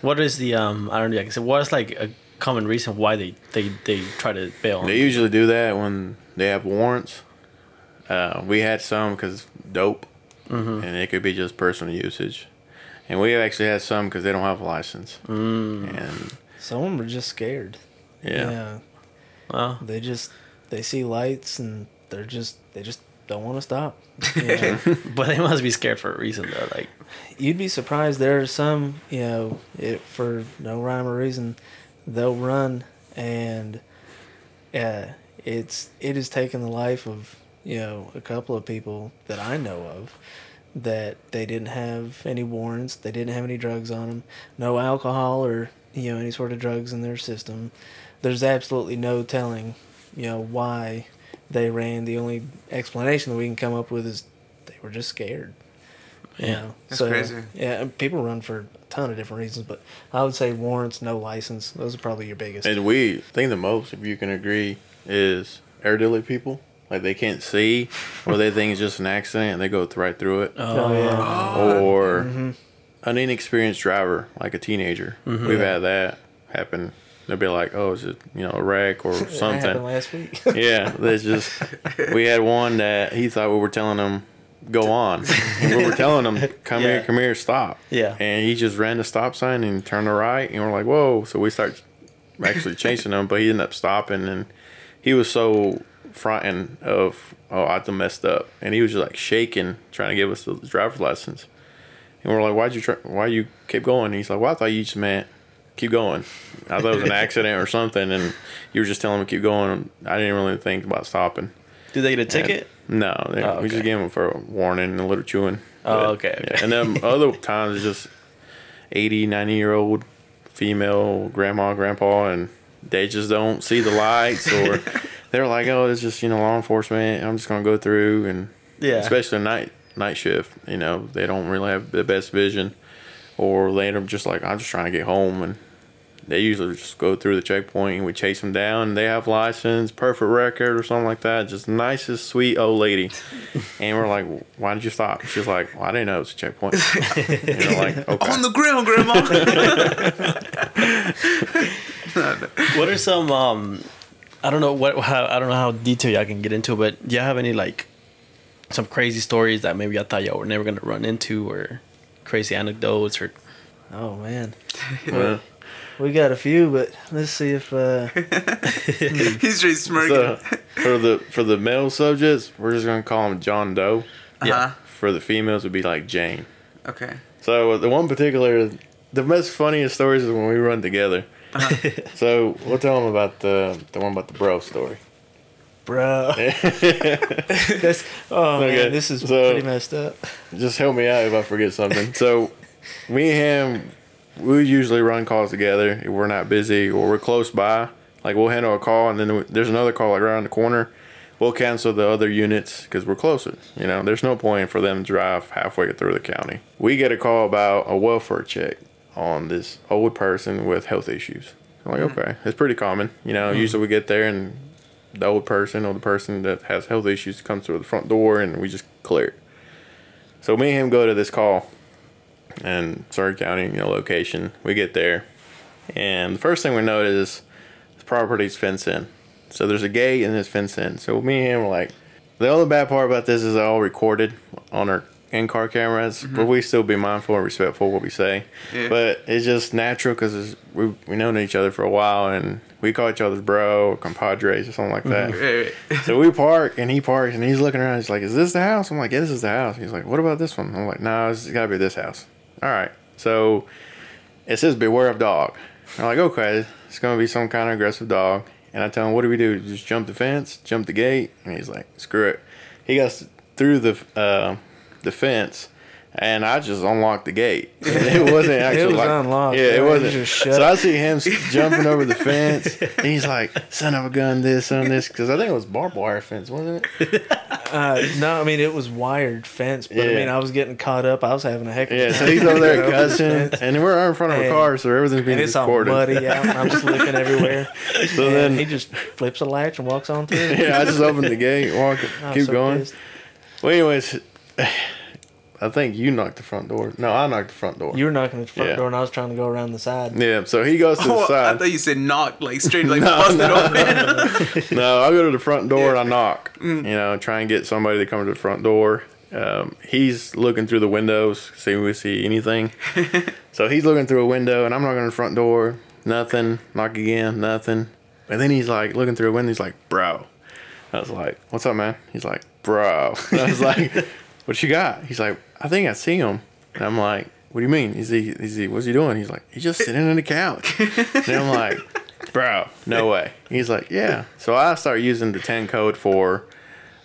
[SPEAKER 2] What is the um? I don't know. I can say what's like a common reason why they they they try to bail? On
[SPEAKER 4] They usually do that when they have warrants. Uh, we had some because dope,
[SPEAKER 2] Mm-hmm.
[SPEAKER 4] and it could be just personal usage. And we actually had some because they don't have a license.
[SPEAKER 2] Mm.
[SPEAKER 4] And
[SPEAKER 3] Some of them are just scared.
[SPEAKER 4] yeah,
[SPEAKER 2] Well,
[SPEAKER 3] They just they see lights and they're just they just don't want to stop. (laughs) Yeah. (laughs)
[SPEAKER 2] but they must be scared for a reason though. Like,
[SPEAKER 3] You'd be surprised. There are some, you know, it, for no rhyme or reason, they'll run and uh, it's it has taken the life of you know a couple of people that I know of that they didn't have any warrants, they didn't have any drugs on them, no alcohol or you know any sort of drugs in their system. There's absolutely no telling, you know, why they ran. The only explanation that we can come up with is they were just scared. you
[SPEAKER 2] Yeah.
[SPEAKER 3] know?
[SPEAKER 1] That's crazy.
[SPEAKER 3] Yeah, people run for a ton of different reasons, but I would say warrants, no license. Those are probably your biggest.
[SPEAKER 4] and we think the most, if you can agree, is elderly people. Like they can't see, or they think it's just an accident, and they go th- right through it.
[SPEAKER 3] oh yeah.
[SPEAKER 4] or
[SPEAKER 3] Mm-hmm.
[SPEAKER 4] an inexperienced driver, like a teenager. We've had that happen. They'll be like, "Oh, is it you know a wreck or (laughs)
[SPEAKER 3] That happened
[SPEAKER 4] something?"
[SPEAKER 3] last week. (laughs)
[SPEAKER 4] yeah, there's just we had one that he thought we were telling him go on, (laughs) and we were telling him come
[SPEAKER 2] Yeah.
[SPEAKER 4] here, come here, stop.
[SPEAKER 2] Yeah.
[SPEAKER 4] and he just ran the stop sign and turned to right, and we're like, "Whoa!" So we start actually chasing him, but he ended up stopping, and he was so frightened of oh I done messed up, and he was just like shaking trying to give us the driver's license. And we're like, why'd you try, why you keep going? And he's like, well, I thought you just meant keep going. I thought it was an (laughs) accident or something, and you were just telling me to keep going. I didn't really think about stopping.
[SPEAKER 2] Did they get a ticket?
[SPEAKER 4] No, they,
[SPEAKER 2] Oh,
[SPEAKER 4] we just gave him for a warning and a little chewing.
[SPEAKER 2] Oh,
[SPEAKER 4] But,
[SPEAKER 2] okay, okay.
[SPEAKER 4] yeah. And then (laughs) other times it's just 80, 90 year old female grandma, grandpa, and they just don't see the lights or (laughs) they're like, oh, it's just, you know, law enforcement. I'm just going to go through and
[SPEAKER 2] Yeah.
[SPEAKER 4] especially night night shift. You know, they don't really have the best vision, or later just like I'm just trying to get home, and they usually just go through the checkpoint and we chase them down. They have license, perfect record, or something like that. Just nicest sweet old lady, (laughs) and we're like, why did you stop? She's like, well, I didn't know it was a checkpoint. and like, (laughs) okay.
[SPEAKER 1] On the ground, Grandma. (laughs)
[SPEAKER 2] What are some um I don't know what how I don't know how detailed y'all can get into, but do y'all have any like some crazy stories that maybe I thought y'all were never gonna run into or crazy anecdotes or
[SPEAKER 3] Oh man, (laughs)
[SPEAKER 4] Yeah.
[SPEAKER 3] we got a few, but let's see if uh, (laughs)
[SPEAKER 1] He's straight smirking.
[SPEAKER 4] So, for the for the male subjects, we're just gonna call him John Doe.
[SPEAKER 1] uh-huh.
[SPEAKER 4] For the females, would be like Jane.
[SPEAKER 1] Okay.
[SPEAKER 4] So the one particular, the most funniest stories is when we run together. Uh-huh. (laughs) so we'll tell them about the the one about the bro story.
[SPEAKER 3] bro. (laughs) That's oh
[SPEAKER 4] Okay,
[SPEAKER 3] man, this is
[SPEAKER 4] so-
[SPEAKER 3] pretty messed up.
[SPEAKER 4] Just help me out if I forget something. so me and him, we usually run calls together if we're not busy or we're close by. Like we'll handle a call and then there's another call like around the corner. We'll cancel the other units because we're closer. You know, there's no point for them to drive halfway through the county. We get a call about a welfare check on this old person with health issues. I'm like, mm-hmm. okay, it's pretty common. You know, mm-hmm. usually we get there and the old person or the person that has health issues comes through the front door and we just clear it. So me and him go to this call and Surry County, you know, location. We get there, and the first thing we notice is the property's fenced in. So there's a gate and it's fenced in. So me and him were like, the only bad part about this is all recorded on our in-car cameras, but we still be mindful and respectful of what we say.
[SPEAKER 1] Yeah.
[SPEAKER 4] But it's just natural because we we known each other for a while and we call each other's bro or compadres or something like that.
[SPEAKER 1] Right, right. (laughs)
[SPEAKER 4] So we park and he parks and he's looking around. He's like, "Is this the house?" I'm like, "Yeah, this is the house." He's like, "What about this one?" I'm like, "No, it's got to be this house." All right. So it says, "Beware of dog." I'm like, "Okay, it's gonna be some kind of aggressive dog." And I tell him, "What do we do? Just jump the fence, jump the gate?" And he's like, "Screw it." He goes through the uh, the fence. And I just unlocked the gate. (laughs) It wasn't actually
[SPEAKER 3] was
[SPEAKER 4] like,
[SPEAKER 3] unlocked,
[SPEAKER 4] Yeah, it wasn't.
[SPEAKER 3] Just shut
[SPEAKER 4] So
[SPEAKER 3] it.
[SPEAKER 4] I see him jumping over the fence. (laughs) And he's like, "Son of a gun, this, son of this," because I think it was barbed wire fence, wasn't it? (laughs)
[SPEAKER 3] Uh, no, I mean it was wired fence, but I mean I was getting caught up. I was having a heck of a
[SPEAKER 4] Yeah, so he's over there
[SPEAKER 3] the
[SPEAKER 4] cussing, and we're in front of a car, so everything's being
[SPEAKER 3] and it's all
[SPEAKER 4] recorded.
[SPEAKER 3] muddy out, and I'm slipping everywhere.
[SPEAKER 4] So
[SPEAKER 3] and
[SPEAKER 4] then,
[SPEAKER 3] he just flips a latch and walks on through.
[SPEAKER 4] yeah, I just opened the gate, walk, keep
[SPEAKER 3] so
[SPEAKER 4] going.
[SPEAKER 3] pissed.
[SPEAKER 4] Well, anyways, (sighs) I think you knocked the front door. No, I knocked the front door.
[SPEAKER 3] You were knocking the front
[SPEAKER 4] Yeah.
[SPEAKER 3] door, and I was trying to go around the side.
[SPEAKER 4] yeah, so he goes to the (laughs)
[SPEAKER 1] Oh, I thought you said knock, like straight, (laughs) like
[SPEAKER 4] No,
[SPEAKER 1] busted
[SPEAKER 4] no,
[SPEAKER 1] open.
[SPEAKER 4] no, I go to the front door and I knock. You know, try and get somebody to come to the front door. Um, he's looking through the windows, see if we see anything. (laughs) so he's looking through a window, and I'm knocking on the front door. Nothing. Knock again. Nothing. And then he's like looking through a window. He's like, "Bro." I was like, "What's up, man?" He's like, "Bro." And I was like, "What you got?" He's like, "I think I see him." And I'm like, "What do you mean? Is he? Is he? What's he doing?" He's like, "He's just sitting on the couch." (laughs) and I'm like, "Bro, no way." He's like, "Yeah." So I start using the ten code for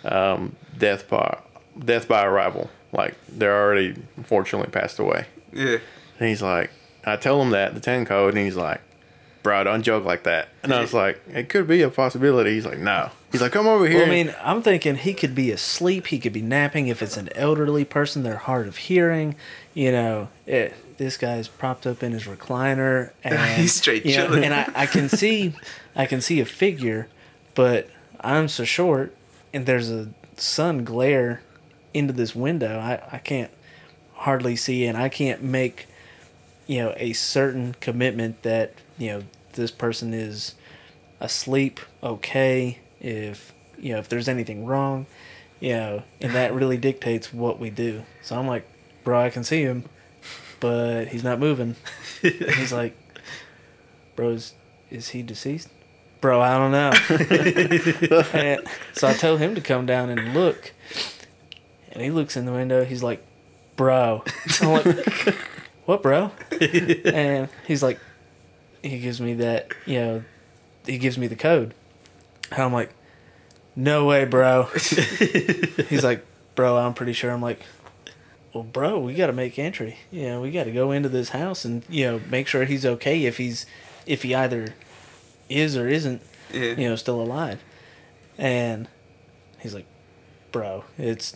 [SPEAKER 4] um, death by death by arrival. Like they're already unfortunately passed away.
[SPEAKER 1] yeah.
[SPEAKER 4] And he's like, I tell him that the ten code, and he's like, "Bro, don't joke like that." And I was like, "It could be a possibility." He's like, "No." He's like, "Come over here."
[SPEAKER 3] Well, I mean, I'm thinking he could be asleep. He could be napping. If it's an elderly person, they're hard of hearing. You know, it, this guy's propped up in his recliner, (laughs) and
[SPEAKER 1] He's straight
[SPEAKER 3] you know,
[SPEAKER 1] chilling.
[SPEAKER 3] and I, I can see, (laughs) I can see a figure, but I'm so short, and there's a sun glare into this window. I, I can't hardly see, and I can't make, you know, a certain commitment that you know this person is asleep okay if you know if there's anything wrong you know and that really dictates what we do. So i'm like bro i can see him but he's not moving. And he's (laughs) like bro is, is he deceased? Bro i don't know. (laughs) So i tell him to come down and look and he looks in the window he's like bro what bro? (laughs) And he's like he gives me that you know he gives me the code. And i'm like no way bro. (laughs) He's like bro i'm pretty sure. I'm like well bro we got to make entry. You know we got to go into this house and you know make sure he's okay if he's if he either is or isn't
[SPEAKER 1] Yeah.
[SPEAKER 3] you know still alive. And he's like bro it's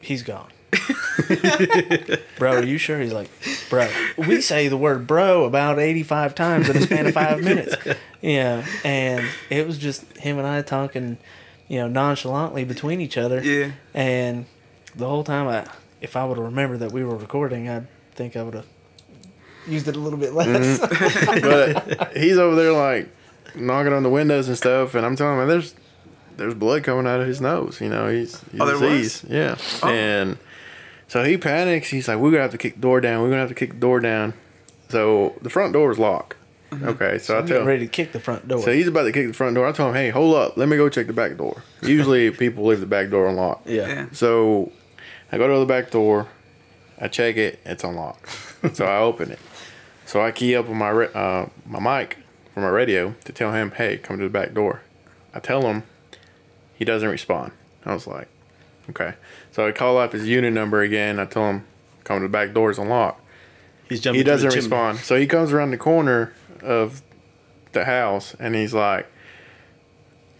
[SPEAKER 3] he's gone (laughs) bro are you sure he's like bro we say the word bro about 85 times in a span of five minutes yeah and it was just him and i talking you know nonchalantly between each other
[SPEAKER 1] Yeah.
[SPEAKER 3] and the whole time i if i would have remembered that we were recording i think i would have used it a little bit less mm-hmm. (laughs)
[SPEAKER 4] but he's over there like knocking on the windows and stuff, and I'm telling him there's there's blood coming out of his nose. You know, he's, he's
[SPEAKER 1] Oh, there
[SPEAKER 4] diseased. Yeah,
[SPEAKER 1] Oh.
[SPEAKER 4] and so he panics. He's like, "We're gonna have to kick the door down. We're gonna have to kick the door down." So the front door is locked. Okay, so I
[SPEAKER 3] i'm
[SPEAKER 4] tell
[SPEAKER 3] him ready to kick the front door
[SPEAKER 4] So he's about to kick the front door. I told him, "Hey, hold up. Let me go check the back door." Usually, (laughs) people leave the back door unlocked.
[SPEAKER 3] yeah.
[SPEAKER 1] Yeah.
[SPEAKER 4] So I go to the back door. I check it. It's unlocked. so I open it. So I key up on my uh, my mic from my radio to tell him, "Hey, come to the back door." I tell him. He doesn't respond. I was like, "Okay." So I call up his unit number again. I tell him, "Come to the back door. It's unlocked."
[SPEAKER 2] He's jumping.
[SPEAKER 4] he doesn't respond. So he comes around the corner of the house and he's like,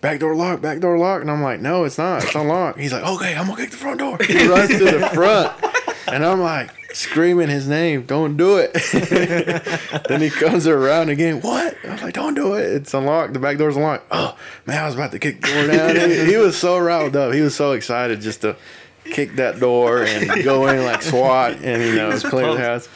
[SPEAKER 4] back door locked, back door locked. And I'm like, no, it's not. It's unlocked. He's like, okay, I'm going to kick the front door. He runs to the front. And I'm like, screaming his name, don't do it. (laughs) then he comes around again, what? I was like, don't do it. It's unlocked. The back door's unlocked. Oh, man, I was about to kick the door down. he, he was so riled up. He was so excited just to kick that door and (laughs) go in like SWAT and, you know, clear the house.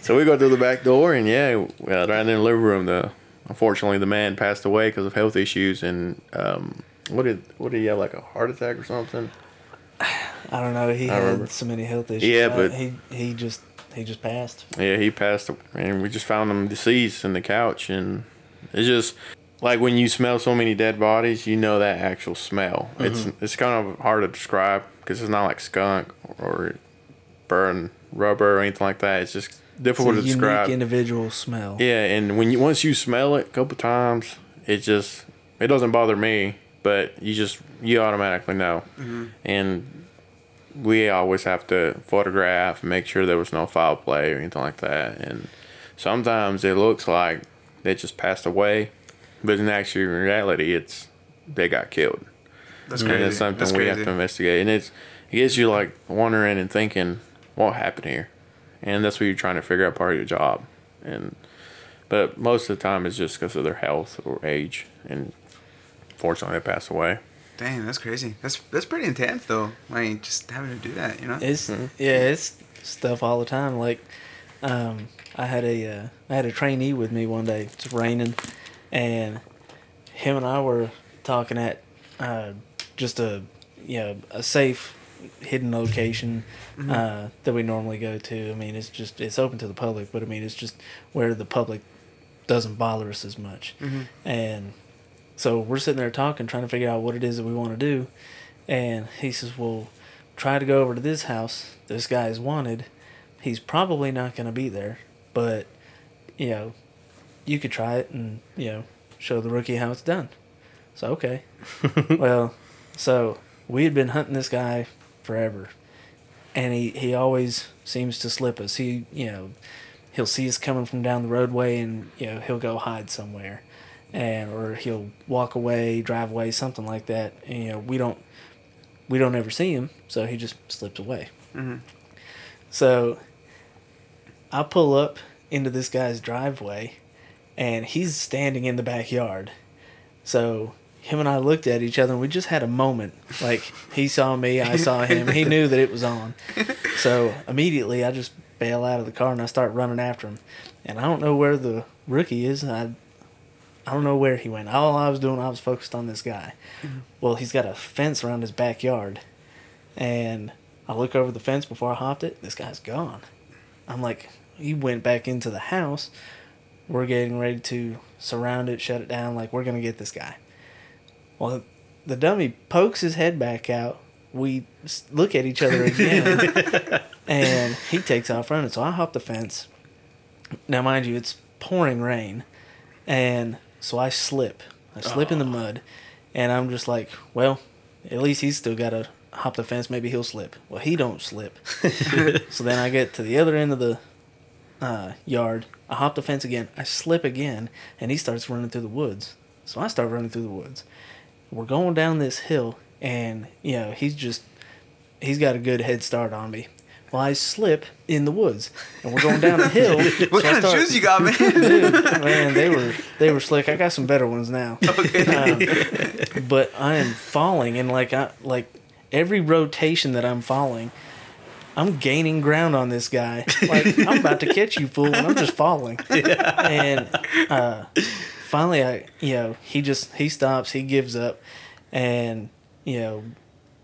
[SPEAKER 4] So we go through the back door, and yeah, right in the living room, the unfortunately the man passed away because of health issues, and um, what did what did he have like a heart attack or something? (sighs)
[SPEAKER 3] I don't know. He
[SPEAKER 4] I
[SPEAKER 3] had
[SPEAKER 4] remember.
[SPEAKER 3] so many health issues.
[SPEAKER 4] Yeah,
[SPEAKER 3] Uh,
[SPEAKER 4] but-
[SPEAKER 3] he he just he just passed.
[SPEAKER 4] Yeah, he passed, and we just found him deceased in the couch, and it's just like when you smell so many dead bodies, you know that actual smell. It's it's kind of hard to describe because it's not like skunk or burn rubber or anything like that. It's just
[SPEAKER 3] It's
[SPEAKER 4] difficult
[SPEAKER 3] a
[SPEAKER 4] to
[SPEAKER 3] unique
[SPEAKER 4] describe.
[SPEAKER 3] individual smell.
[SPEAKER 4] Yeah, and when you once you smell it a couple times, it just it doesn't bother me, but you just you automatically know. Mm-hmm. And we always have to photograph and make sure there was no foul play or anything like that. And sometimes it looks like they just passed away, but in actual reality, it's they got killed.
[SPEAKER 1] That's
[SPEAKER 4] And
[SPEAKER 1] crazy.
[SPEAKER 4] it's something
[SPEAKER 1] That's
[SPEAKER 4] we
[SPEAKER 1] crazy.
[SPEAKER 4] have to investigate. And it's it gets you like wondering and thinking, what happened here? And that's what you're trying to figure out part of your job. And but most of the time it's just because of their health or age. And fortunately, they pass away.
[SPEAKER 1] Dang, that's crazy. That's that's pretty intense though. I mean, just having to do that, you know.
[SPEAKER 3] It's yeah, it's stuff all the time. Like, um, I had a uh, I had a trainee with me one day. It's raining, and him and I were talking at uh, just a you know a safe hidden location uh, that we normally go to. I mean, it's just it's open to the public, but I mean, it's just where the public doesn't bother us as much. And so we're sitting there talking, trying to figure out what it is that we want to do. And he says, "Well, try to go over to this house. This guy is wanted. He's probably not going to be there, but you know, you could try it and you know show the rookie how it's done." So okay, (laughs) well, so we had been hunting this guy forever, and he he always seems to slip us. He you know he'll see us coming from down the roadway, and you know he'll go hide somewhere, and or he'll walk away, drive away, something like that. And, you know we don't we don't ever see him, so he just slips away.
[SPEAKER 1] Mhm.
[SPEAKER 3] So I pull up into this guy's driveway, and he's standing in the backyard. So him and I looked at each other, and we just had a moment. Like he saw me, I saw him. He knew that it was on. So immediately, I just bail out of the car and I start running after him. And I don't know where the rookie is. I I don't know where he went. All I was doing, I was focused on this guy. Mm-hmm. Well, he's got a fence around his backyard, and I look over the fence before I hopped it. This guy's gone. I'm like, he went back into the house. We're getting ready to surround it, shut it down. Like we're gonna get this guy. Well, the dummy pokes his head back out. We look at each other (laughs) again, and he takes off running. So I hop the fence. Now, mind you, it's pouring rain, and so I slip. I slip in the mud, and I'm just like, well, at least he's still got to hop the fence. Maybe he'll slip. Well, he don't slip. (laughs) so then I get to the other end of the uh, yard. I hop the fence again. I slip again, and he starts running through the woods. So I start running through the woods. We're going down this hill, and you know he's just he's got a good head start on me. Well, I slip in the woods, and we're going down the hill. (laughs)
[SPEAKER 1] What
[SPEAKER 3] so
[SPEAKER 1] kind of shoes you got, man?
[SPEAKER 3] Dude, (laughs) man, they were they were slick. I got some better ones now. (laughs) Um, but I am falling, and like I like every rotation that I'm falling, I'm gaining ground on this guy. Like I'm about to catch you, fool, and I'm just falling. And uh, finally, I you know he just he stops, he gives up, and you know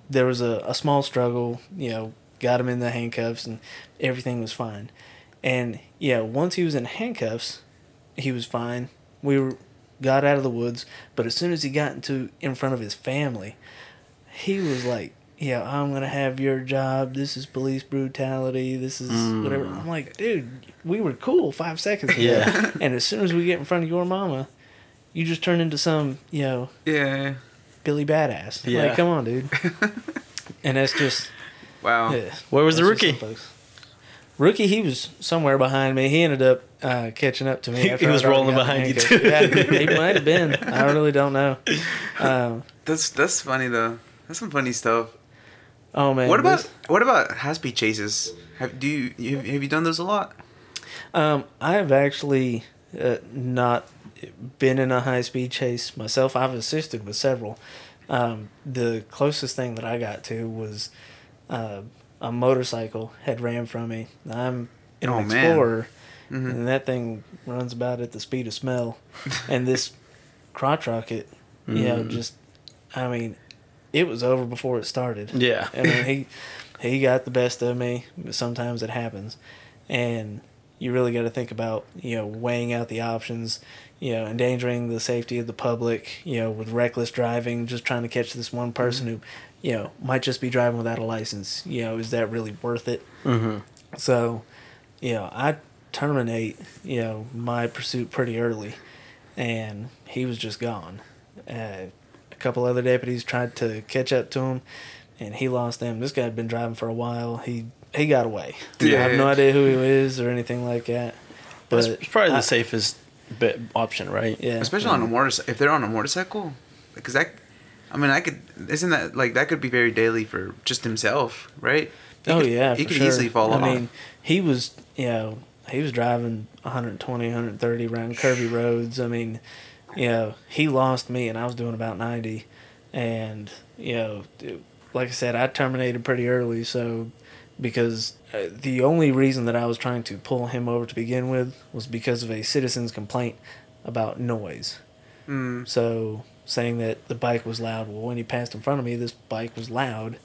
[SPEAKER 3] there was a, a small struggle. You know, got him in the handcuffs, and everything was fine. And yeah, once he was in handcuffs, he was fine. We were, got out of the woods, but as soon as he got into in front of his family, he was like, "Yeah, I'm gonna have your job. This is police brutality. This is whatever." I'm like, "Dude, we were cool five seconds ago,
[SPEAKER 2] Yeah. (laughs)
[SPEAKER 3] and as soon as we get in front of your mama, you just turn into some, you know,
[SPEAKER 1] yeah.
[SPEAKER 3] Billy Badass.
[SPEAKER 2] Yeah.
[SPEAKER 3] Like, come on, dude." (laughs) and that's just
[SPEAKER 1] Wow.
[SPEAKER 3] yeah,
[SPEAKER 2] Where was the rookie?
[SPEAKER 3] folks. Rookie, he was somewhere behind me. He ended up uh, catching up to me. (laughs)
[SPEAKER 2] He-
[SPEAKER 3] after
[SPEAKER 2] he was rolling behind you, too.
[SPEAKER 3] Yeah, he might have been. I really don't know. Um,
[SPEAKER 1] That's that's funny though. That's some funny stuff.
[SPEAKER 3] Oh man,
[SPEAKER 1] what about
[SPEAKER 3] this-
[SPEAKER 1] what about high speed chases? Have do you you- have you done those a lot?
[SPEAKER 3] Um, I have actually uh, not been in a high speed chase myself. I've assisted with several. Um, the closest thing that I got to was uh, a motorcycle had ran from me. I'm in
[SPEAKER 1] Oh,
[SPEAKER 3] an
[SPEAKER 1] man.
[SPEAKER 3] Explorer,
[SPEAKER 1] Mhm.
[SPEAKER 3] and that thing runs about at the speed of smell. and this (laughs) crotch rocket, you know,
[SPEAKER 2] Mm.
[SPEAKER 3] just I mean, it was over before it started.
[SPEAKER 2] Yeah.
[SPEAKER 3] I mean, he he got the best of me. Sometimes it happens, and you really got to think about you know weighing out the options. You know, endangering the safety of the public. You know, with reckless driving, just trying to catch this one person who, you know, might just be driving without a license. You know, is that really worth it?
[SPEAKER 2] Mm-hmm.
[SPEAKER 3] So, you know, I terminate, you know, my pursuit pretty early, and he was just gone. Uh, couple other deputies tried to catch up to him, and he lost them. This guy had been driving for a while. He he got away. I have no idea who he is or anything like that. But
[SPEAKER 2] But it's probably the
[SPEAKER 3] I-
[SPEAKER 2] safest bit option, right?
[SPEAKER 3] Yeah,
[SPEAKER 1] Especially on a motorcycle. If they're on a motorcycle, because that, I mean, I could. Isn't that like that could be very daily for just himself, right? He
[SPEAKER 3] oh
[SPEAKER 1] could-
[SPEAKER 3] yeah,
[SPEAKER 1] he
[SPEAKER 3] for
[SPEAKER 1] could
[SPEAKER 3] sure.
[SPEAKER 1] easily fall
[SPEAKER 3] I
[SPEAKER 1] off.
[SPEAKER 3] I mean, he was you know he was driving 120, 130 around curvy roads. I mean, you know, he lost me, and I was doing about ninety, and you know, like I said, I terminated pretty early, so because uh, the only reason that I was trying to pull him over to begin with was because of a citizen's complaint about noise.
[SPEAKER 1] Mm.
[SPEAKER 3] So saying that the bike was loud. Well, when he passed in front of me, this bike was loud,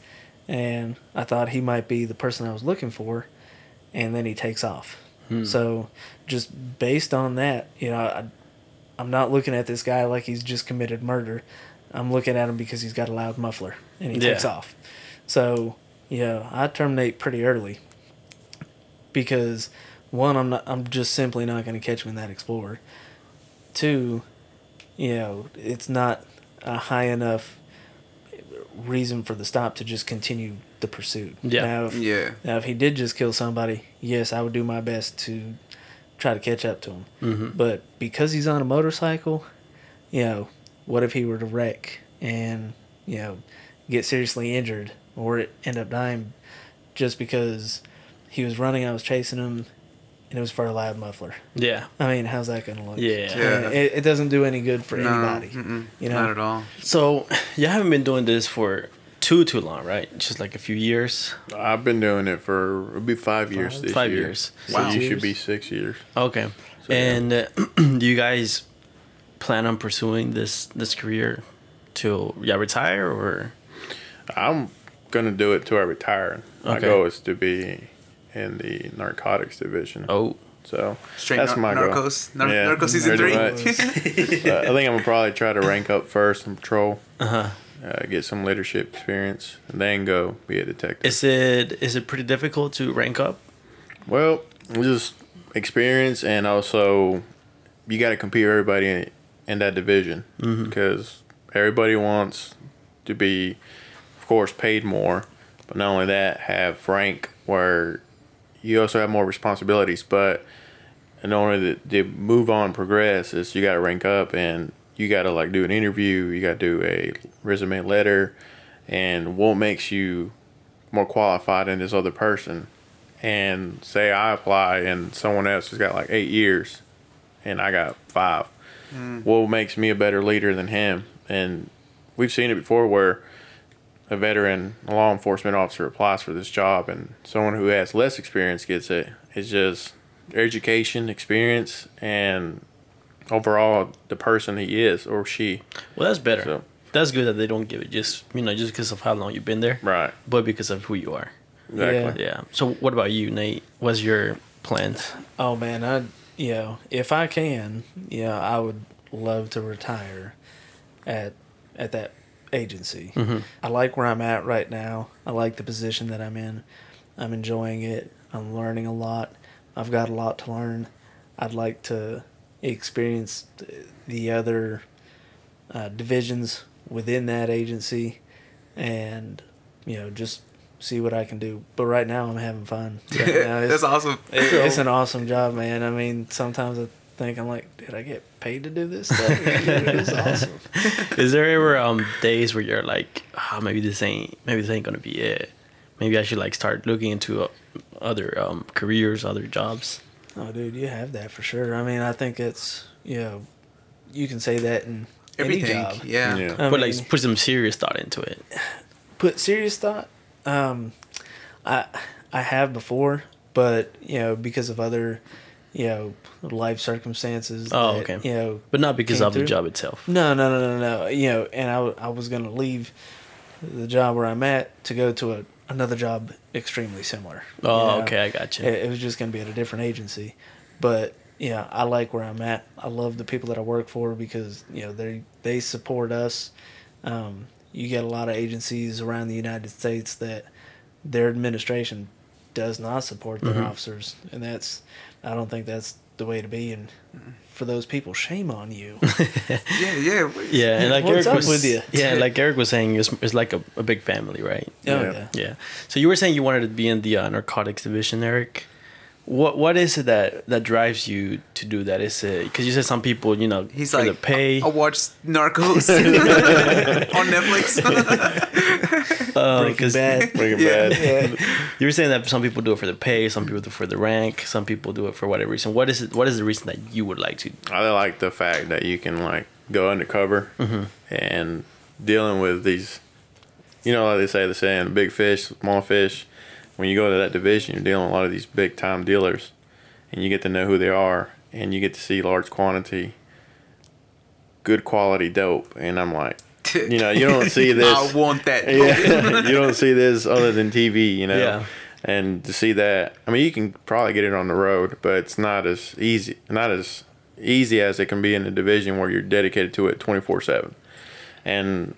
[SPEAKER 3] and I thought he might be the person I was looking for, and then he takes off. So just based on that, you know, I, I'm not looking at this guy like he's just committed murder. I'm looking at him because he's got a loud muffler and he takes off. So, you know, I terminate pretty early because one, I'm not, I'm just simply not going to catch him in that Explorer. Two, you know, it's not a high enough reason for the stop to just continue the pursuit.
[SPEAKER 2] Yeah.
[SPEAKER 3] Now, if,
[SPEAKER 1] Yeah.
[SPEAKER 3] now, if he did just kill somebody, yes, I would do my best to try to catch up to him.
[SPEAKER 2] Mhm.
[SPEAKER 3] But because he's on a motorcycle, you know, what if he were to wreck and, you know, get seriously injured or end up dying just because he was running, I was chasing him, and it was for a loud muffler?
[SPEAKER 2] Yeah.
[SPEAKER 3] I mean, how's that going to look?
[SPEAKER 2] Yeah.
[SPEAKER 1] Yeah.
[SPEAKER 3] It, it doesn't do any good for
[SPEAKER 1] No,
[SPEAKER 3] anybody. You know?
[SPEAKER 1] not at all.
[SPEAKER 2] So (laughs) you haven't been doing this for too too long, right? Just like a few years.
[SPEAKER 4] I've been doing it for it'll be five years
[SPEAKER 3] Five?
[SPEAKER 4] this
[SPEAKER 2] Five
[SPEAKER 4] year.
[SPEAKER 2] years.
[SPEAKER 4] So you
[SPEAKER 3] Years.
[SPEAKER 4] should be six years.
[SPEAKER 2] Okay.
[SPEAKER 4] So,
[SPEAKER 2] and uh, (clears throat) do you guys plan on pursuing this this career till yeah retire or?
[SPEAKER 4] I'm gonna do it till I retire. My goal is to be in the narcotics division.
[SPEAKER 2] Oh,
[SPEAKER 4] So
[SPEAKER 1] Straight
[SPEAKER 4] that's
[SPEAKER 1] nar-
[SPEAKER 4] my goal.
[SPEAKER 1] Narcos. Nar-
[SPEAKER 4] Yeah,
[SPEAKER 1] Narcos season
[SPEAKER 4] pretty
[SPEAKER 1] three.
[SPEAKER 4] much. (laughs) Uh, I think I'm gonna probably try to rank up first in patrol,
[SPEAKER 2] uh huh.
[SPEAKER 4] Uh, get some leadership experience, and then go be a detective.
[SPEAKER 2] Is it is it pretty difficult to rank up?
[SPEAKER 4] Well, just experience and also you got to compete with everybody in, in that division
[SPEAKER 2] Mm-hmm.
[SPEAKER 4] because everybody wants to be, of course, paid more, but not only that, have rank where you also have more responsibilities. But in order to, to move on, progress, is you got to rank up and you got to like do an interview, you got to do a resume letter, and what makes you more qualified than this other person and say I apply and someone else has got like eight years and I got five. Mm. What makes me a better leader than him? And we've seen it before where a veteran, a law enforcement officer applies for this job and someone who has less experience gets it. It's just education, experience, and overall the person he is or she.
[SPEAKER 2] Well, that's better.
[SPEAKER 4] So-
[SPEAKER 2] That's good that they don't give it just you know just because of how long you've been there,
[SPEAKER 4] Right.
[SPEAKER 2] but because of who you are.
[SPEAKER 4] Exactly.
[SPEAKER 2] Yeah. So what about you, Nate? What's your plans?
[SPEAKER 3] Oh man, I you know if I can, you know I would love to retire at at that agency. Mm-hmm. I like where I'm at right now. I like the position that I'm in. I'm enjoying it. I'm learning a lot. I've got a lot to learn. I'd like to experience th- the other uh, divisions within that agency, and you know just see what I can do. But right now, I'm having fun. (laughs) Right now, it's-
[SPEAKER 1] That's awesome.
[SPEAKER 3] it, it's an awesome job, man. I mean, sometimes I think I'm like, did I get paid to do this stuff? (laughs) it's awesome. (laughs)
[SPEAKER 2] Is there ever um days where you're like, oh, maybe this ain't maybe this ain't gonna be it. Maybe I should like start looking into uh, other um careers, other jobs.
[SPEAKER 3] Oh, dude, you have that for sure. I mean, I think it's you know, you can say that in
[SPEAKER 1] Everything.
[SPEAKER 3] any job.
[SPEAKER 1] Yeah.
[SPEAKER 4] Yeah.
[SPEAKER 3] I
[SPEAKER 2] but
[SPEAKER 3] mean,
[SPEAKER 2] like put some serious thought into it.
[SPEAKER 3] put serious thought. Um, I I have before, but you know, because of other, you know, life circumstances.
[SPEAKER 2] Oh,
[SPEAKER 3] that,
[SPEAKER 2] okay.
[SPEAKER 3] You know,
[SPEAKER 2] But not because
[SPEAKER 3] Came
[SPEAKER 2] of the job itself.
[SPEAKER 3] No, no, no, no, no. You know, and I I was going to leave the job where I'm at to go to a, another job extremely similar. you
[SPEAKER 2] Oh,
[SPEAKER 3] know?
[SPEAKER 2] okay, I got you.
[SPEAKER 3] It, it was just going to be at a different agency. But, yeah, I like where I'm at. I love the people that I work for because, you know, they they support us. Um, you get a lot of agencies around the United States that their administration does not support their
[SPEAKER 2] Mhm.
[SPEAKER 3] officers. And that's, I don't think that's the way to be. And for those people, shame on you. (laughs)
[SPEAKER 1] Yeah, yeah.
[SPEAKER 2] Yeah, and like
[SPEAKER 3] What's
[SPEAKER 2] Eric
[SPEAKER 3] up
[SPEAKER 2] was,
[SPEAKER 3] with you?
[SPEAKER 2] yeah, like Eric was saying, it's, it's like a, a big family, right?
[SPEAKER 3] Oh,
[SPEAKER 4] Yeah.
[SPEAKER 3] yeah.
[SPEAKER 2] Yeah. So you were saying you wanted to be in the uh, narcotics division, Eric. What what is it that that drives you to do that? Is it because you said some people, you know,
[SPEAKER 1] He's
[SPEAKER 2] for
[SPEAKER 1] like,
[SPEAKER 2] the pay?
[SPEAKER 1] I, I watched Narcos (laughs) on Netflix. (laughs)
[SPEAKER 2] uh,
[SPEAKER 3] Breaking
[SPEAKER 2] 'cause
[SPEAKER 3] Bad. (laughs)
[SPEAKER 4] Breaking
[SPEAKER 1] Yeah.
[SPEAKER 4] Bad.
[SPEAKER 2] You were saying that some people do it for the pay, some people do it for the rank, some people do it for whatever reason. What is it? What is the reason that you would like to?
[SPEAKER 4] I like the fact that you can like go undercover
[SPEAKER 2] Mm-hmm.
[SPEAKER 4] and dealing with these, you know, like they say, the saying, big fish, small fish. When you go to that division, you're dealing with a lot of these big time dealers, and you get to know who they are, and you get to see large quantity, good quality dope. And I'm like, you know, you don't see (laughs) this.
[SPEAKER 1] I want that. (laughs)
[SPEAKER 4] yeah, (laughs) you don't see this other than TV, you know.
[SPEAKER 2] Yeah.
[SPEAKER 4] And to see that, I mean, you can probably get it on the road, but it's not as easy, not as easy as it can be in a division where you're dedicated to it 24 seven. And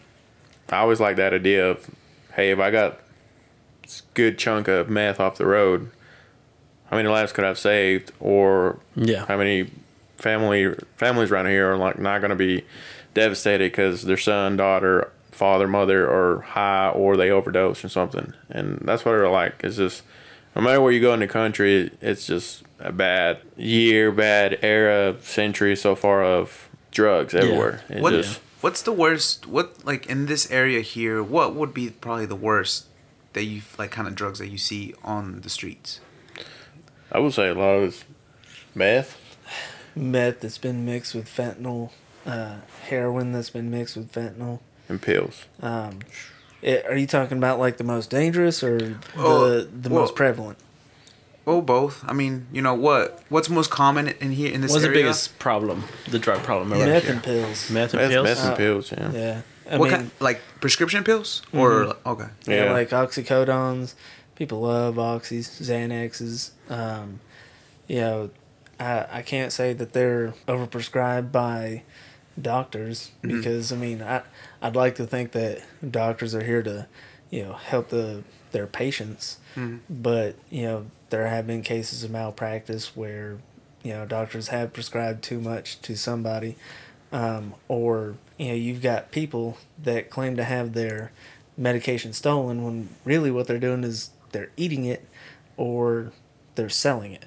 [SPEAKER 4] I always like that idea of, hey, if I got this good chunk of meth off the road, how many lives could I have saved, or
[SPEAKER 2] Yeah.
[SPEAKER 4] how many family families around here are like not going to be devastated because their son, daughter, father, mother are high or they overdose or something. And that's what I like. Is just no matter where you go in the country, it's just a bad year, bad era, century so far of drugs everywhere. It
[SPEAKER 1] What,
[SPEAKER 4] just
[SPEAKER 1] what's the worst? What like in this area here? What would be probably the worst that you like kind of drugs that you see on the streets?
[SPEAKER 4] I would say a lot of it's meth.
[SPEAKER 3] Meth that's been mixed with fentanyl, uh, heroin that's been mixed with fentanyl.
[SPEAKER 4] and pills.
[SPEAKER 3] Um, it, are you talking about like the most dangerous or the
[SPEAKER 1] Oh,
[SPEAKER 3] the
[SPEAKER 1] well-
[SPEAKER 3] most prevalent?
[SPEAKER 1] Oh, both. I mean, you know what? What's most common in here in this
[SPEAKER 2] What's the biggest problem? The drug problem
[SPEAKER 3] Meth
[SPEAKER 2] here.
[SPEAKER 3] and pills.
[SPEAKER 2] Meth and
[SPEAKER 4] Meth,
[SPEAKER 2] pills.
[SPEAKER 4] meth and
[SPEAKER 3] Uh,
[SPEAKER 4] pills, yeah.
[SPEAKER 3] Yeah. I
[SPEAKER 1] what
[SPEAKER 3] mean,
[SPEAKER 1] kind? Like prescription pills or mm-hmm. okay?
[SPEAKER 3] yeah.
[SPEAKER 4] Yeah.
[SPEAKER 3] like oxycodones. People love oxys, Xanaxes. Um, you know, I I can't say that they're overprescribed by doctors mm-hmm. because I mean I I'd like to think that doctors are here to you know help the their patients, mm-hmm. but you know there have been cases of malpractice where you know doctors have prescribed too much to somebody, um, or you know you've got people that claim to have their medication stolen when really what they're doing is they're eating it or they're selling it.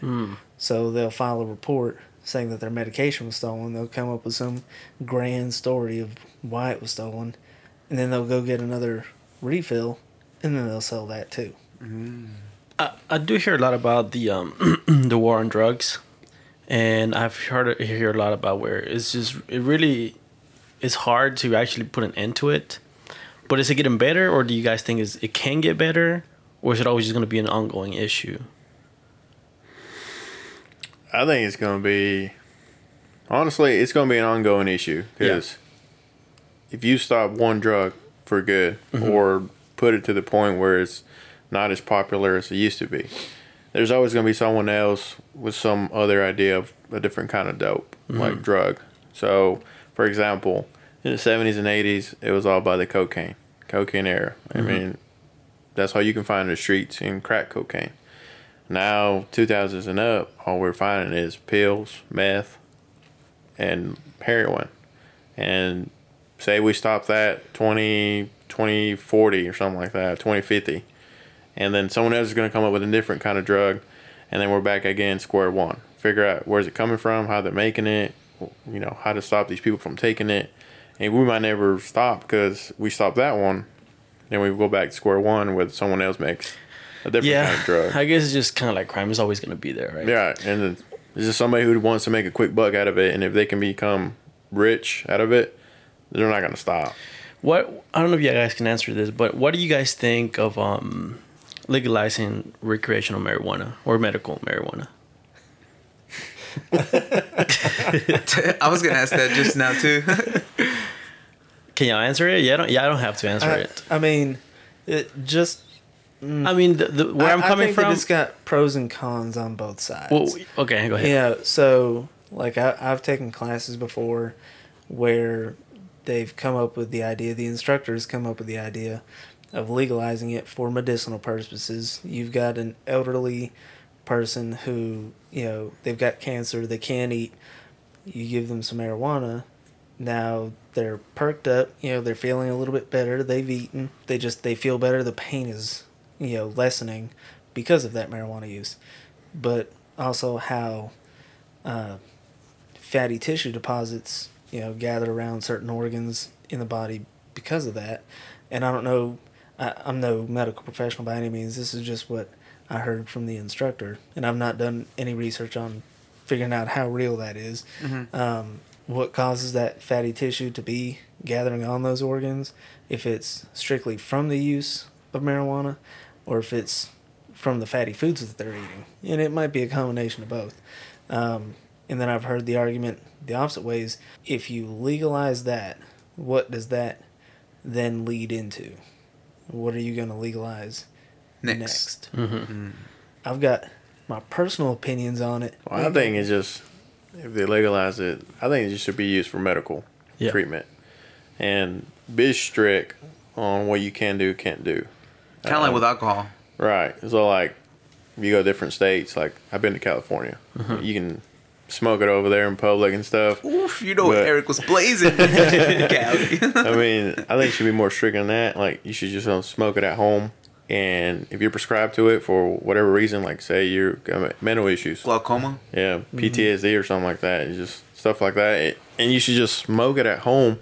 [SPEAKER 3] So they'll file a report saying that their medication was stolen. They'll come up with some grand story of why it was stolen, and then they'll go get another refill, and then they'll sell that too.
[SPEAKER 2] I, I do hear a lot about the um (clears throat) the war on drugs, and I've heard hear a lot about where it's just it really is hard to actually put an end to it. But is it getting better, or do you guys think is it can get better, or is it always just going to be an ongoing issue?
[SPEAKER 4] I think it's going to be, honestly, it's going to be an ongoing issue because if you stop one drug for good mm-hmm. or put it to the point where it's not as popular as it used to be, there's always going to be someone else with some other idea of a different kind of dope, mm-hmm. like drug. So, for example, in the 70s and 80s, it was all by the cocaine, cocaine era. I mm-hmm. mean, that's all you can find in the streets in crack cocaine. Now, 2000s and up, all we're finding is pills, meth, and heroin. And say we stop that 20, 2040 or something like that, 2050. And then someone else is going to come up with a different kind of drug. And then we're back again, square one. Figure out where's it coming from, how they're making it, you know, how to stop these people from taking it. And we might never stop because we stop that one. Then we go back to square one where someone else makes a different
[SPEAKER 2] yeah,
[SPEAKER 4] kind of drug.
[SPEAKER 2] I guess it's just kind of like crime is always going to be there, right?
[SPEAKER 4] Yeah, and there's just somebody who wants to make a quick buck out of it, and if they can become rich out of it, they're not gonna stop.
[SPEAKER 2] What I don't know if you guys can answer this, but what do you guys think of um, legalizing recreational marijuana or medical marijuana? (laughs)
[SPEAKER 1] I was gonna ask that just now too. (laughs)
[SPEAKER 2] Can y'all answer it? Yeah, I don't. Yeah, I don't have to answer
[SPEAKER 3] I,
[SPEAKER 2] it.
[SPEAKER 3] I mean, it just mm.
[SPEAKER 2] I mean, the, the, where
[SPEAKER 3] I,
[SPEAKER 2] I'm coming
[SPEAKER 3] I think
[SPEAKER 2] from.
[SPEAKER 3] it's got pros and cons on both sides.
[SPEAKER 2] Well, okay, go ahead.
[SPEAKER 3] Yeah, so like I, I've taken classes before where they've come up with the idea, the instructors come up with the idea of legalizing it for medicinal purposes. You've got an elderly person who, you know, they've got cancer, they can't eat. You give them some marijuana. Now they're perked up, you know, they're feeling a little bit better, they've eaten. They just they feel better, the pain is, you know, lessening because of that marijuana use. But also how uh, fatty tissue deposits, you know, gather around certain organs in the body because of that. And I don't know, I, I'm no medical professional by any means. This is just what I heard from the instructor, and I've not done any research on figuring out how real that is. Um, what causes that fatty tissue to be gathering on those organs, if it's strictly from the use of marijuana or if it's from the fatty foods that they're eating. And it might be a combination of both. Um, and then I've heard the argument the opposite ways if you legalize that, what does that then lead into? What are you going to legalize
[SPEAKER 1] Next.
[SPEAKER 3] next? Mm-hmm. Mm-hmm. I've got my personal opinions on it.
[SPEAKER 4] Well, I think it's just if they legalize it, I think it just should be used for medical
[SPEAKER 2] Yeah.
[SPEAKER 4] treatment, and be strict on what you can do, can't do.
[SPEAKER 1] Kind of like um, with alcohol.
[SPEAKER 4] Right. So like, if you go to different states, like I've been to California, mm-hmm. you can smoke it over there in public and stuff.
[SPEAKER 1] Oof, you know
[SPEAKER 4] But-
[SPEAKER 1] Eric was blazing. (laughs)
[SPEAKER 4] I mean, I think you should be more strict on that. Like, you should just don't smoke it at home. And if you're prescribed to it for whatever reason, like say you're got mental issues,
[SPEAKER 1] Glaucoma.
[SPEAKER 4] yeah, mm-hmm. PTSD or something like that, it's just stuff like that. It- and you should just smoke it at home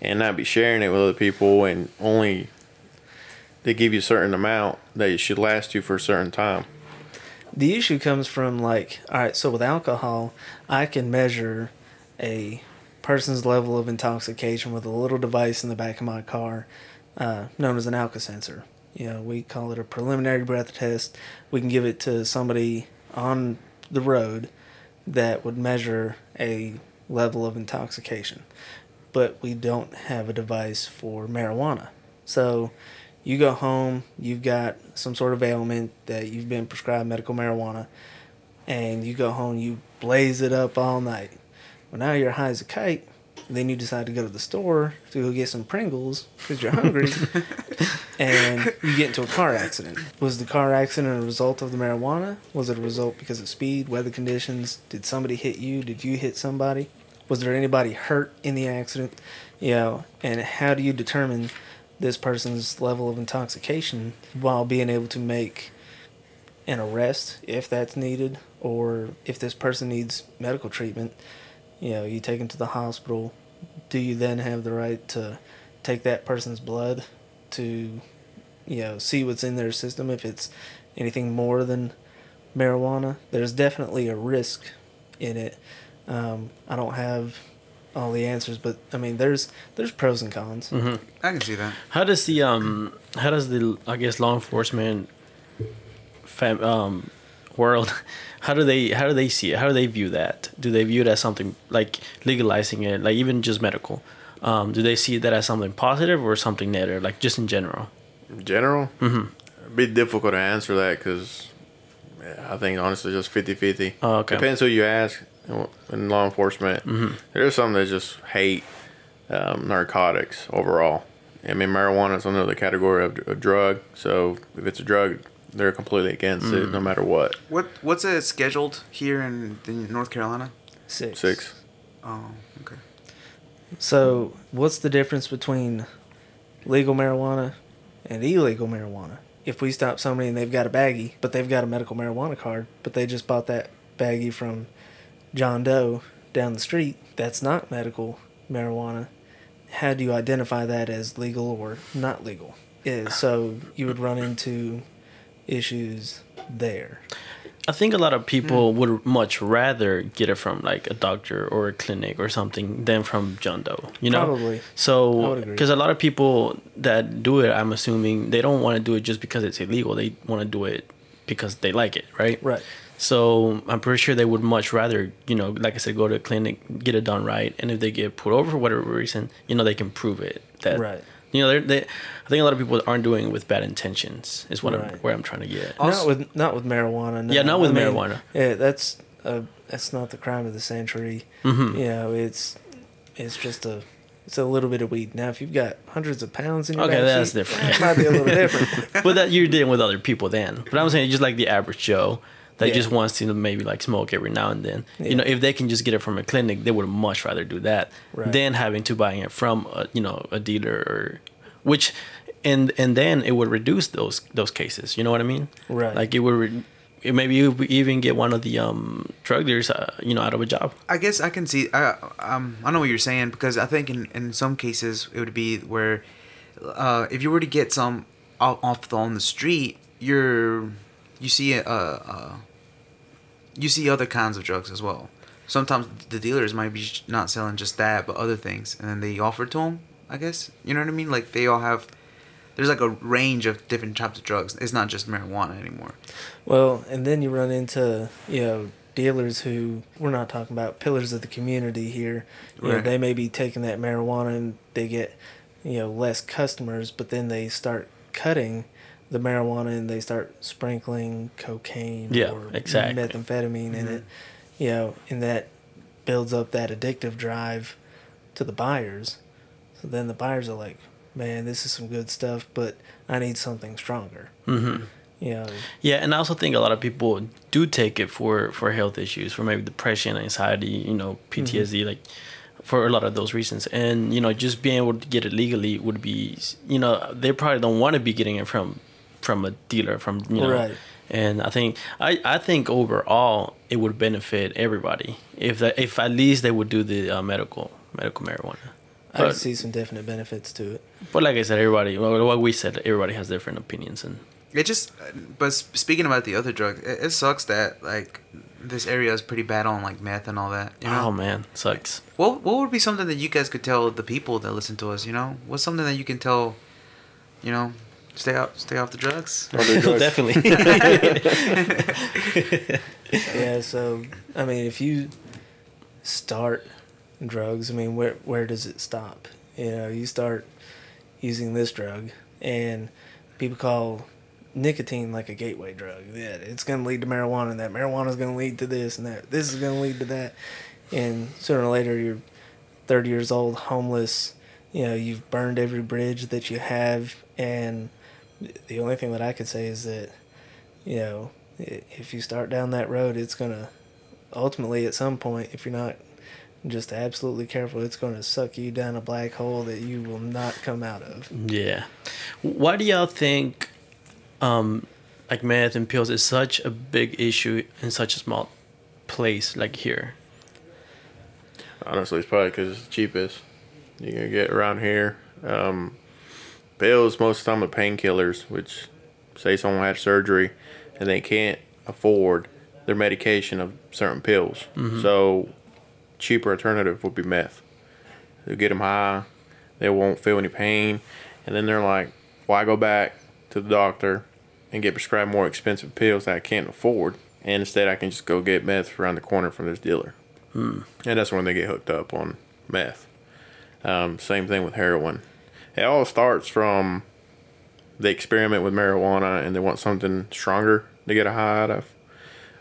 [SPEAKER 4] and not be sharing it with other people. And only they give you a certain amount that it should last you for a certain time.
[SPEAKER 3] The issue comes from like, all right, so with alcohol, I can measure a person's level of intoxication with a little device in the back of my car, uh, known as an Alco-Sensor. You know, we call it a preliminary breath test. We can give it to somebody on the road that would measure a level of intoxication, but we don't have a device for marijuana. So you go home, you've got some sort of ailment that you've been prescribed medical marijuana, and you go home, you blaze it up all night. Well, now you're high as a kite. Then you decide to go to the store to go get some Pringles because you're hungry, (laughs) and you get into a car accident. Was the car accident a result of the marijuana? Was it a result because of speed, weather conditions? Did somebody hit you? Did you hit somebody? Was there anybody hurt in the accident? You know, and how do you determine this person's level of intoxication while being able to make an arrest if that's needed or if this person needs medical treatment you know you take them to the hospital. Do you then have the right to take that person's blood to you know see what's in their system if it's anything more than marijuana? There's definitely a risk in it. Um, i don't have all the answers but i mean there's there's pros and cons
[SPEAKER 2] Mm-hmm.
[SPEAKER 1] I can see that.
[SPEAKER 2] How does the um how does the I guess law enforcement fam, um world (laughs) how do they how do they see it? How do they view that? Do they view it as something like legalizing it, like even just medical? Um, do they see that as something positive or something negative, like just in general?
[SPEAKER 4] In general, mm-hmm. it'd be difficult to answer that because I think honestly just 50 50.
[SPEAKER 2] Oh, okay.
[SPEAKER 4] Depends who you ask in law enforcement. There's some that just hate um, narcotics overall. I mean, marijuana is under the category of a drug, so if it's a drug, they're completely against it no matter what.
[SPEAKER 1] What What's it scheduled here in, in North Carolina?
[SPEAKER 3] six
[SPEAKER 4] Six.
[SPEAKER 1] Oh, okay.
[SPEAKER 3] So, what's the difference between legal marijuana and illegal marijuana? If we stop somebody and they've got a baggie, but they've got a medical marijuana card, but they just bought that baggie from John Doe down the street, that's not medical marijuana. How do you identify that as legal or not legal? Yeah, so you would run into issues there.
[SPEAKER 2] I think a lot of people hmm. would much rather get it from like a doctor or a clinic or something than from John Doe. You know,
[SPEAKER 3] Probably.
[SPEAKER 2] So, because a lot of people that do it, I'm assuming they don't want to do it just because it's illegal. They want to do it because they like it, right?
[SPEAKER 3] Right.
[SPEAKER 2] So I'm pretty sure they would much rather, you know, like I said, go to a clinic, get it done right, and if they get put over for whatever reason, you know, they can prove it. That
[SPEAKER 3] Right.
[SPEAKER 2] You know, they're. I think a lot of people aren't doing it with bad intentions. Is what I'm, where I'm trying to get.
[SPEAKER 1] Also-
[SPEAKER 3] not with not with marijuana. No.
[SPEAKER 2] Yeah, not with
[SPEAKER 3] I mean,
[SPEAKER 2] marijuana.
[SPEAKER 3] Yeah, that's uh, that's not the crime of the century.
[SPEAKER 2] Mhm.
[SPEAKER 3] You know, it's it's just a it's a little bit of weed. Now, if you've got hundreds of pounds in your
[SPEAKER 2] Okay, that's
[SPEAKER 3] seat,
[SPEAKER 2] different.
[SPEAKER 3] That might be a little (laughs) different.
[SPEAKER 2] but that you're dealing with other people then. But I'm saying just like the average Joe that
[SPEAKER 3] Yeah.
[SPEAKER 2] just wants to maybe like smoke every now and then.
[SPEAKER 3] Yeah.
[SPEAKER 2] You know, if they can just get it from a clinic, they would much rather do that
[SPEAKER 3] Right.
[SPEAKER 2] than having to buying it from a, you know a dealer or which and and then it would reduce those those cases. You know what I mean?
[SPEAKER 3] Right.
[SPEAKER 2] Like it would. Re- maybe you even get one of the um drug dealers, uh, you know, out of a job.
[SPEAKER 1] I guess I can see. I um I know what you're saying because I think in in some cases it would be where, uh, if you were to get some off, off the, on the street, you're you see uh, uh you see other kinds of drugs as well. sometimes the dealers might be not selling just that, but other things, and then they offer to them. I guess you know what I mean. Like they all have. There's like a range of different types of drugs. It's not just marijuana anymore.
[SPEAKER 3] Well, and then you run into you know dealers who we're not talking about pillars of the community here. You know, they may be taking that marijuana and they get you know less customers, but then they start cutting the marijuana and they start sprinkling cocaine
[SPEAKER 2] Yeah,
[SPEAKER 3] or
[SPEAKER 2] exactly.
[SPEAKER 3] methamphetamine in it. You know, and that builds up that addictive drive to the buyers. So then the buyers are like, "Man, this is some good stuff, but I need something stronger."
[SPEAKER 2] Mm-hmm.
[SPEAKER 3] You know,
[SPEAKER 2] Yeah, and I also think a lot of people do take it for for health issues, for maybe depression, anxiety, you know, PTSD, like for a lot of those reasons. And you know, just being able to get it legally would be, you know, they probably don't want to be getting it from from a dealer, from you know.
[SPEAKER 3] Right.
[SPEAKER 2] And I think I, I think overall it would benefit everybody if that if at least they would do the uh, medical medical marijuana.
[SPEAKER 3] I see some definite benefits to it.
[SPEAKER 2] but like I said, everybody well, what we said, everybody has different opinions and
[SPEAKER 1] It just, but speaking about the other drugs, it, it sucks that like this area is pretty bad on like meth and all that. You know,
[SPEAKER 2] oh man, sucks.
[SPEAKER 1] what what would be something that you guys could tell the people that listen to us? You know, what's something that you can tell, you know, stay out, stay off the drugs.
[SPEAKER 4] Other drugs. (laughs)
[SPEAKER 2] Definitely. (laughs)
[SPEAKER 3] Yeah, so I mean, if you start drugs, I mean, where where does it stop? You know, you start using this drug, and people call nicotine like a gateway drug. Yeah, it's going to lead to marijuana, and that marijuana is going to lead to this, and that this is going to lead to that, and sooner or later you're 30 years old, homeless. You know, you've burned every bridge that you have, and the only thing that I could say is that, you know, if you start down that road, it's gonna ultimately at some point, if you're not just absolutely careful, it's gonna suck you down a black hole that you will not come out of.
[SPEAKER 2] Yeah. Why do y'all think, um, like meth and pills is such a big issue in such a small place like here?
[SPEAKER 4] Honestly, it's probably because it's cheapest you can get around here. Um, pills, most of the time, are painkillers, which say someone had surgery and they can't afford their medication of certain pills. So, cheaper alternative would be meth. They'll get them high, they won't feel any pain, and then they're like, why go back to the doctor and get prescribed more expensive pills that I can't afford? And instead, I can just go get meth around the corner from this dealer. And that's when they get hooked up on meth. Um, same thing with heroin. It all starts from they experiment with marijuana and they want something stronger to get a high out of,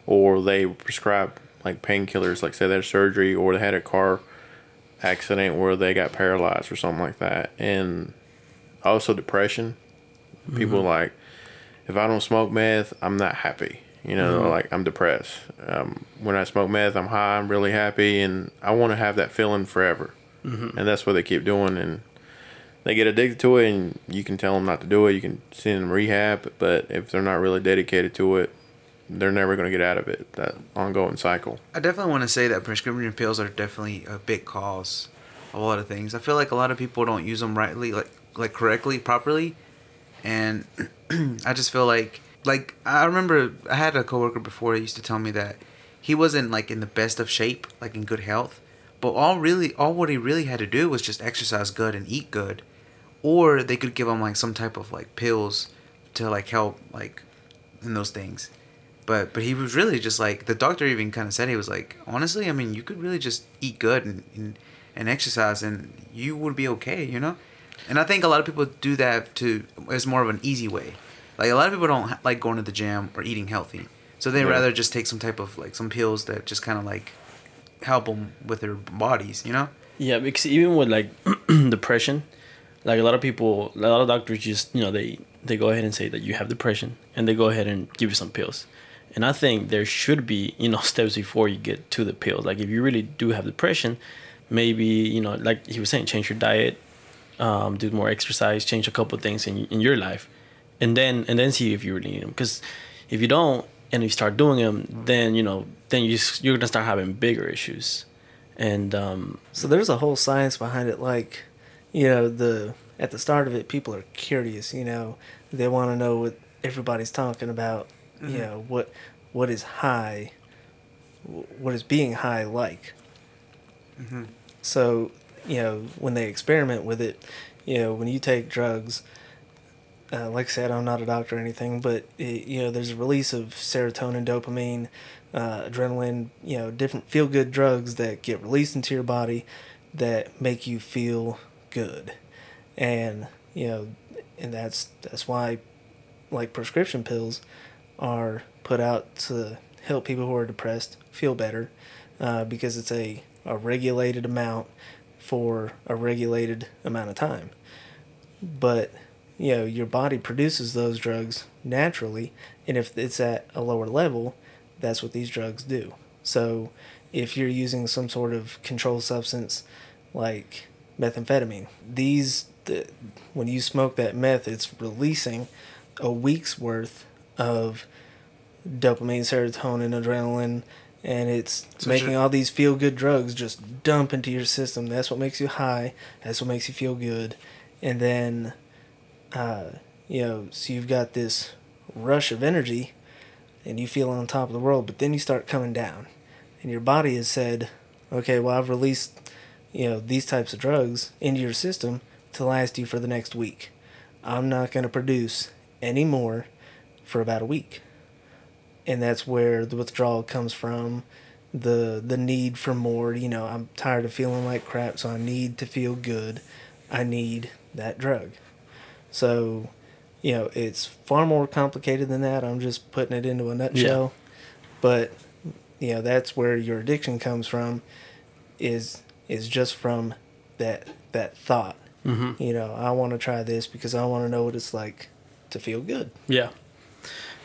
[SPEAKER 4] or they prescribe like painkillers, like say they had surgery or they had a car accident where they got paralyzed or something like that, and also depression. People mm-hmm. like, if I don't smoke meth, I'm not happy. You know, mm-hmm. like I'm depressed. Um, when I smoke meth, I'm high. I'm really happy, and I want to have that feeling forever. Mm-hmm. And that's what they keep doing, and they get addicted to it. And you can tell them not to do it. You can send them rehab, but if they're not really dedicated to it, they're never going to get out of it. That ongoing cycle.
[SPEAKER 1] I definitely want to say that prescription pills are definitely a big cause of a lot of things. I feel like a lot of people don't use them rightly, like like correctly, properly, and (clears throat) I just feel like like I remember I had a coworker before that used to tell me that he wasn't like in the best of shape, like in good health, but all really all what he really had to do was just exercise good and eat good, or they could give him like some type of like pills to like help like in those things. But but he was really just like the doctor even kind of said he was like honestly i mean you could really just eat good and, and and exercise and you would be okay you know? And i think a lot of people do that to it's more of an easy way. Like a lot of people don't ha- like going to the gym or eating healthy. So they
[SPEAKER 4] Yeah.
[SPEAKER 1] rather just take some type of like some pills that just kind of like help them with their bodies you know?
[SPEAKER 2] Yeah, because even with like (clears throat) depression, like a lot of people, a lot of doctors just you know they they go ahead and say that you have depression, and they go ahead and give you some pills. And I think there should be you know (laughs) steps before you get to the pills. Like if you really do have depression, maybe you know like he was saying, change your diet, um, do more exercise, change a couple things in in your life, and then and then see if you really need them. Because if you don't and you start doing them, then you know then you you're gonna start having bigger issues. And um,
[SPEAKER 3] So there's a whole science behind it. Like, you know, the at the start of it, people are curious. You know, they want to know what everybody's talking about. You know, what what is high what is being high like. So, you know, when they experiment with it, you know, when you take drugs, uh, like I said, I'm not a doctor or anything, but it, you know, there's a release of serotonin, dopamine, uh, adrenaline, you know, different feel good drugs that get released into your body that make you feel good, and you know, and that's that's why, like prescription pills, are put out to help people who are depressed feel better, uh, because it's a a regulated amount for a regulated amount of time. But you know your body produces those drugs naturally and if it's at a lower level that's what these drugs do. So if you're using some sort of controlled substance like methamphetamine. These the, when you smoke that meth it's releasing a week's worth of dopamine serotonin adrenaline and it's
[SPEAKER 1] So
[SPEAKER 3] making all these feel good drugs just dump into your system. That's what makes you high. That's what makes you feel good. And then uh, you know so you've got this rush of energy and you feel on top of the world but then you start coming down. And your body has said okay well i've released you know these types of drugs into your system to last you for the next week. I'm not going to produce any more for about a week. And that's where the withdrawal comes from the the need for more you know i'm tired of feeling like crap so i need to feel good. I need that drug. So you know it's far more complicated than that. I'm just putting it into a nutshell. But you know that's where your addiction comes from is is just from that that thought
[SPEAKER 2] Mhm.
[SPEAKER 3] you know i want to try this because i want to know what it's like to feel good
[SPEAKER 2] Yeah.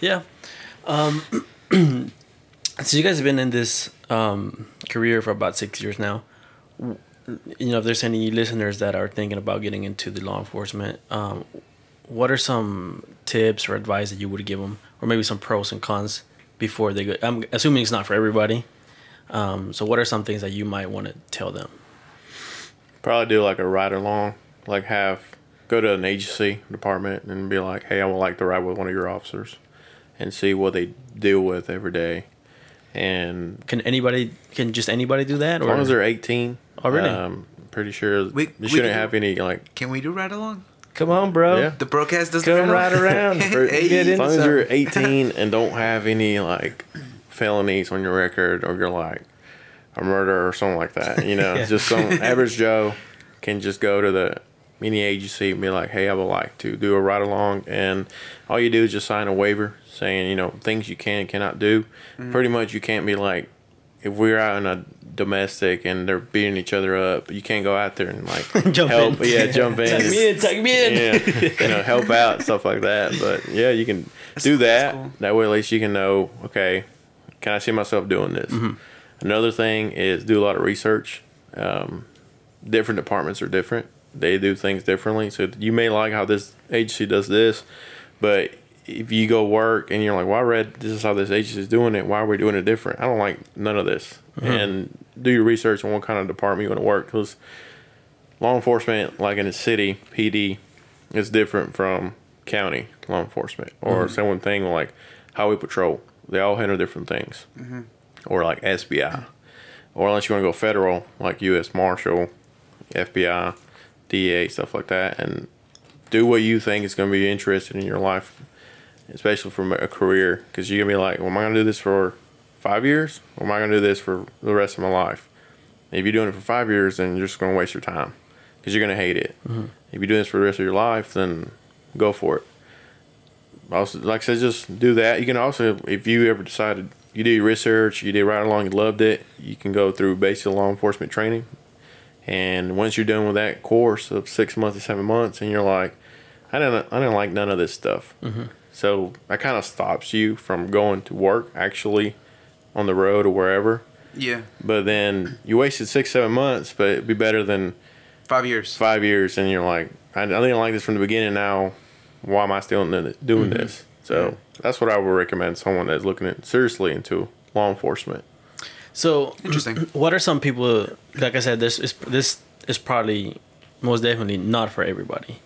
[SPEAKER 2] Yeah. Um, (clears throat) so you guys have been in this um, career for about six years now. You know, if there's any listeners that are thinking about getting into the law enforcement, um, what are some tips or advice that you would give them, or maybe some pros and cons before they go? I'm assuming it's not for everybody. Um, so, what are some things that you might want to tell them?
[SPEAKER 4] Probably do like a ride along, like have go to an agency department and be like, hey, I would like to ride with one of your officers, and see what they deal with every day, and
[SPEAKER 2] Can anybody? Can just anybody do that?
[SPEAKER 4] as long as they're 18.
[SPEAKER 2] Oh, really?
[SPEAKER 4] Um, pretty sure
[SPEAKER 1] We-
[SPEAKER 4] you
[SPEAKER 1] we
[SPEAKER 4] shouldn't
[SPEAKER 1] can-
[SPEAKER 4] have any like.
[SPEAKER 1] Can we do ride along?
[SPEAKER 3] come on bro
[SPEAKER 4] Yeah.
[SPEAKER 1] The broadcast doesn't
[SPEAKER 3] Come right around. (laughs)
[SPEAKER 1] Hey.
[SPEAKER 3] Get
[SPEAKER 4] As long as you're 18 and don't have any like felonies on your record, or you're like a murderer or something like that, you know, (laughs)
[SPEAKER 2] Yeah.
[SPEAKER 4] just some (laughs) average Joe can just go to the mini agency and be like, "Hey, I would like to do a ride along," and all you do is just sign a waiver saying, you know, things you can and cannot do.
[SPEAKER 2] Mm-hmm.
[SPEAKER 4] Pretty much, you can't be like, if we're out in a domestic and they're beating each other up, you can't go out there and like (laughs)
[SPEAKER 2] Jump
[SPEAKER 4] help,
[SPEAKER 2] in.
[SPEAKER 4] yeah, jump in,
[SPEAKER 2] Tuck me in, tuck me in.
[SPEAKER 4] yeah, you know, help out stuff like that. But yeah, you can do that.
[SPEAKER 1] cool.
[SPEAKER 4] That way, at least you can know. Okay, can I see myself doing this? Mm-hmm. Another thing is do a lot of research. Um, different departments are different. They do things differently. So you may like how this agency does this, but if you go work and you're like, "Well, I read this is how this agency is doing it. Why are we doing it different?" I don't like none of this. Mm-hmm. And do your research on what kind of department you want to work because law enforcement, like in a city, PD, is different from county law enforcement or mm-hmm. someone thing like highway patrol. They all handle different things, or like SBI, or unless you want to go federal, like U.S. Marshal, FBI, DEA, stuff like that, and do what you think is going to be interesting in your life, especially from a career, because you're gonna be like, well, am I going to do this for five years, or am I going to do this for the rest of my life? If you're doing it for five years, then you're just going to waste your time because you're going to hate it. Mm-hmm. If you're doing this for the rest of your life, then go for it. Also, like I said, just do that. You can also, if you ever decided you did your research, you did right along, you loved it, you can go through basic law enforcement training. And once you're done with that course of six months to seven months, and you're like, I didn't, I didn't like none of this stuff. Mm-hmm. So that kind of stops you from going to work actually on the road or wherever.
[SPEAKER 1] Yeah,
[SPEAKER 4] But then you wasted six, seven months, but it'd be better than
[SPEAKER 1] five years.
[SPEAKER 4] five years, and you're like, I, I didn't like this from the beginning. Now, why am I still in it- doing mm-hmm. this? So that's what I would recommend someone that's looking at seriously into law enforcement.
[SPEAKER 2] So
[SPEAKER 1] Interesting.
[SPEAKER 2] What are some people? Like I said, this is this is probably most definitely not for everybody.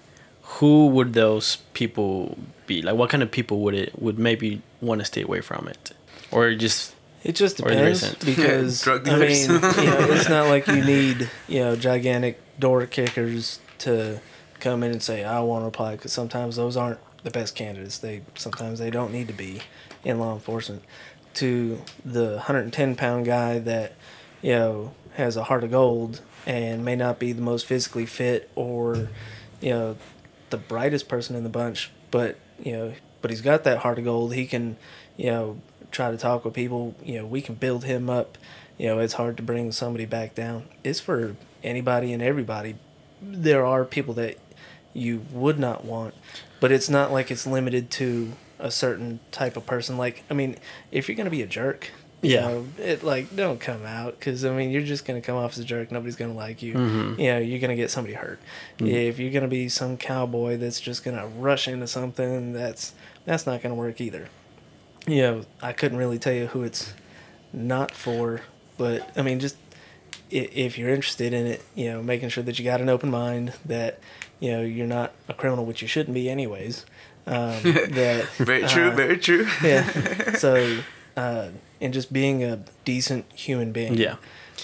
[SPEAKER 2] Who would those people be? Like, what kind of people would it would maybe want to stay away from it, or just
[SPEAKER 3] It just
[SPEAKER 2] Or is it
[SPEAKER 3] depends because
[SPEAKER 1] Drug
[SPEAKER 3] I mean, you know, it's not like you (laughs) need you know gigantic door kickers to come in and say I want to apply because sometimes those aren't the best candidates. They sometimes they don't need to be in law enforcement. To the 110 pound guy that you know has a heart of gold and may not be the most physically fit or you know the brightest person in the bunch, but you know, but he's got that heart of gold. He can, you know, try to talk with people. You know, we can build him up. You know, it's hard to bring somebody back down. It's for anybody and everybody. There are people that you would not want, but it's not like it's limited to a certain type of person. Like, I mean, if you're gonna be a jerk, you
[SPEAKER 2] Yeah.
[SPEAKER 3] know, it like don't come out because I mean you're just gonna come off as a jerk. Nobody's gonna like you.
[SPEAKER 2] Mhm.
[SPEAKER 3] You know, you're gonna get somebody hurt. If you're gonna be some cowboy that's just gonna rush into something, that's that's not gonna work either. You know, I couldn't really tell you who it's not for, but I mean, just if you're interested in it, you know, making sure that you got an open mind, that you know you're not a criminal, which you shouldn't be anyways. Um, (laughs) that
[SPEAKER 1] Very true.
[SPEAKER 3] uh,
[SPEAKER 1] very true. (laughs)
[SPEAKER 3] yeah. (laughs) So, uh, and just being a decent human being.
[SPEAKER 2] Yeah.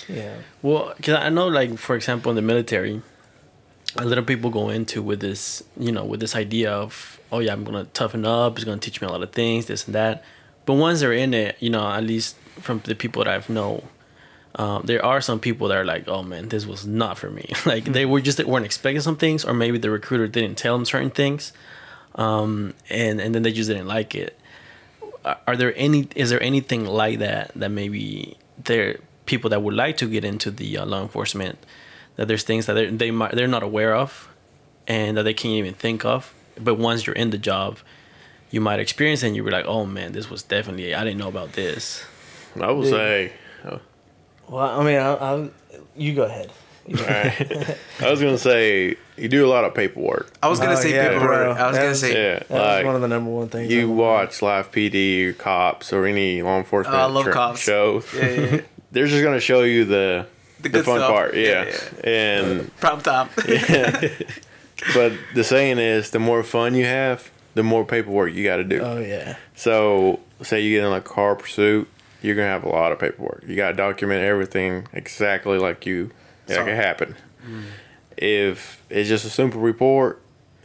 [SPEAKER 3] Yeah.
[SPEAKER 2] Well, because I know, like for example, in the military, a lot of people go into with this, you know, with this idea of, oh yeah, I'm gonna toughen up. It's gonna teach me a lot of things, this and that. But once they're in it, you know, at least from the people that I've know, um, there are some people that are like, oh man, this was not for me. (laughs) like they were just they weren't expecting some things, or maybe the recruiter didn't tell them certain things, um, and and then they just didn't like it. Are- Are there any? Is there anything like that that maybe there people that would like to get into the uh, law enforcement that there's things that they're, they might they're not aware of, and that they can't even think of. But once you're in the job, you might experience it and you be like, oh man, this was definitely I didn't know about this.
[SPEAKER 4] I would
[SPEAKER 3] Yeah.
[SPEAKER 4] say,
[SPEAKER 3] Well, I mean, I, I, you go ahead. You go ahead.
[SPEAKER 4] alright. I was gonna say you do a lot of paperwork.
[SPEAKER 1] I was gonna
[SPEAKER 3] Oh,
[SPEAKER 1] say
[SPEAKER 3] yeah,
[SPEAKER 1] paperwork.
[SPEAKER 3] bro.
[SPEAKER 1] I was gonna
[SPEAKER 3] That's-
[SPEAKER 1] say.
[SPEAKER 4] Yeah,
[SPEAKER 3] That was
[SPEAKER 4] like
[SPEAKER 3] one of the number one things.
[SPEAKER 4] you
[SPEAKER 3] I'm-
[SPEAKER 4] watch live PD or cops or any law enforcement
[SPEAKER 1] Oh, I love
[SPEAKER 4] tra-
[SPEAKER 1] cops.
[SPEAKER 4] shows.
[SPEAKER 1] Yeah, yeah, yeah. (laughs)
[SPEAKER 4] They're just gonna show you the
[SPEAKER 1] The
[SPEAKER 4] the, fun
[SPEAKER 1] stuff.
[SPEAKER 4] part,
[SPEAKER 1] Yeah,
[SPEAKER 4] yeah. And
[SPEAKER 1] Prop top. (laughs)
[SPEAKER 4] but the saying is, the more fun you have, the more paperwork you got to do.
[SPEAKER 3] Oh yeah.
[SPEAKER 4] So, say you get in a car pursuit, you're gonna have a lot of paperwork. You gotta document everything exactly like you like
[SPEAKER 1] So-
[SPEAKER 4] it happened. Mm. If it's just a simple report,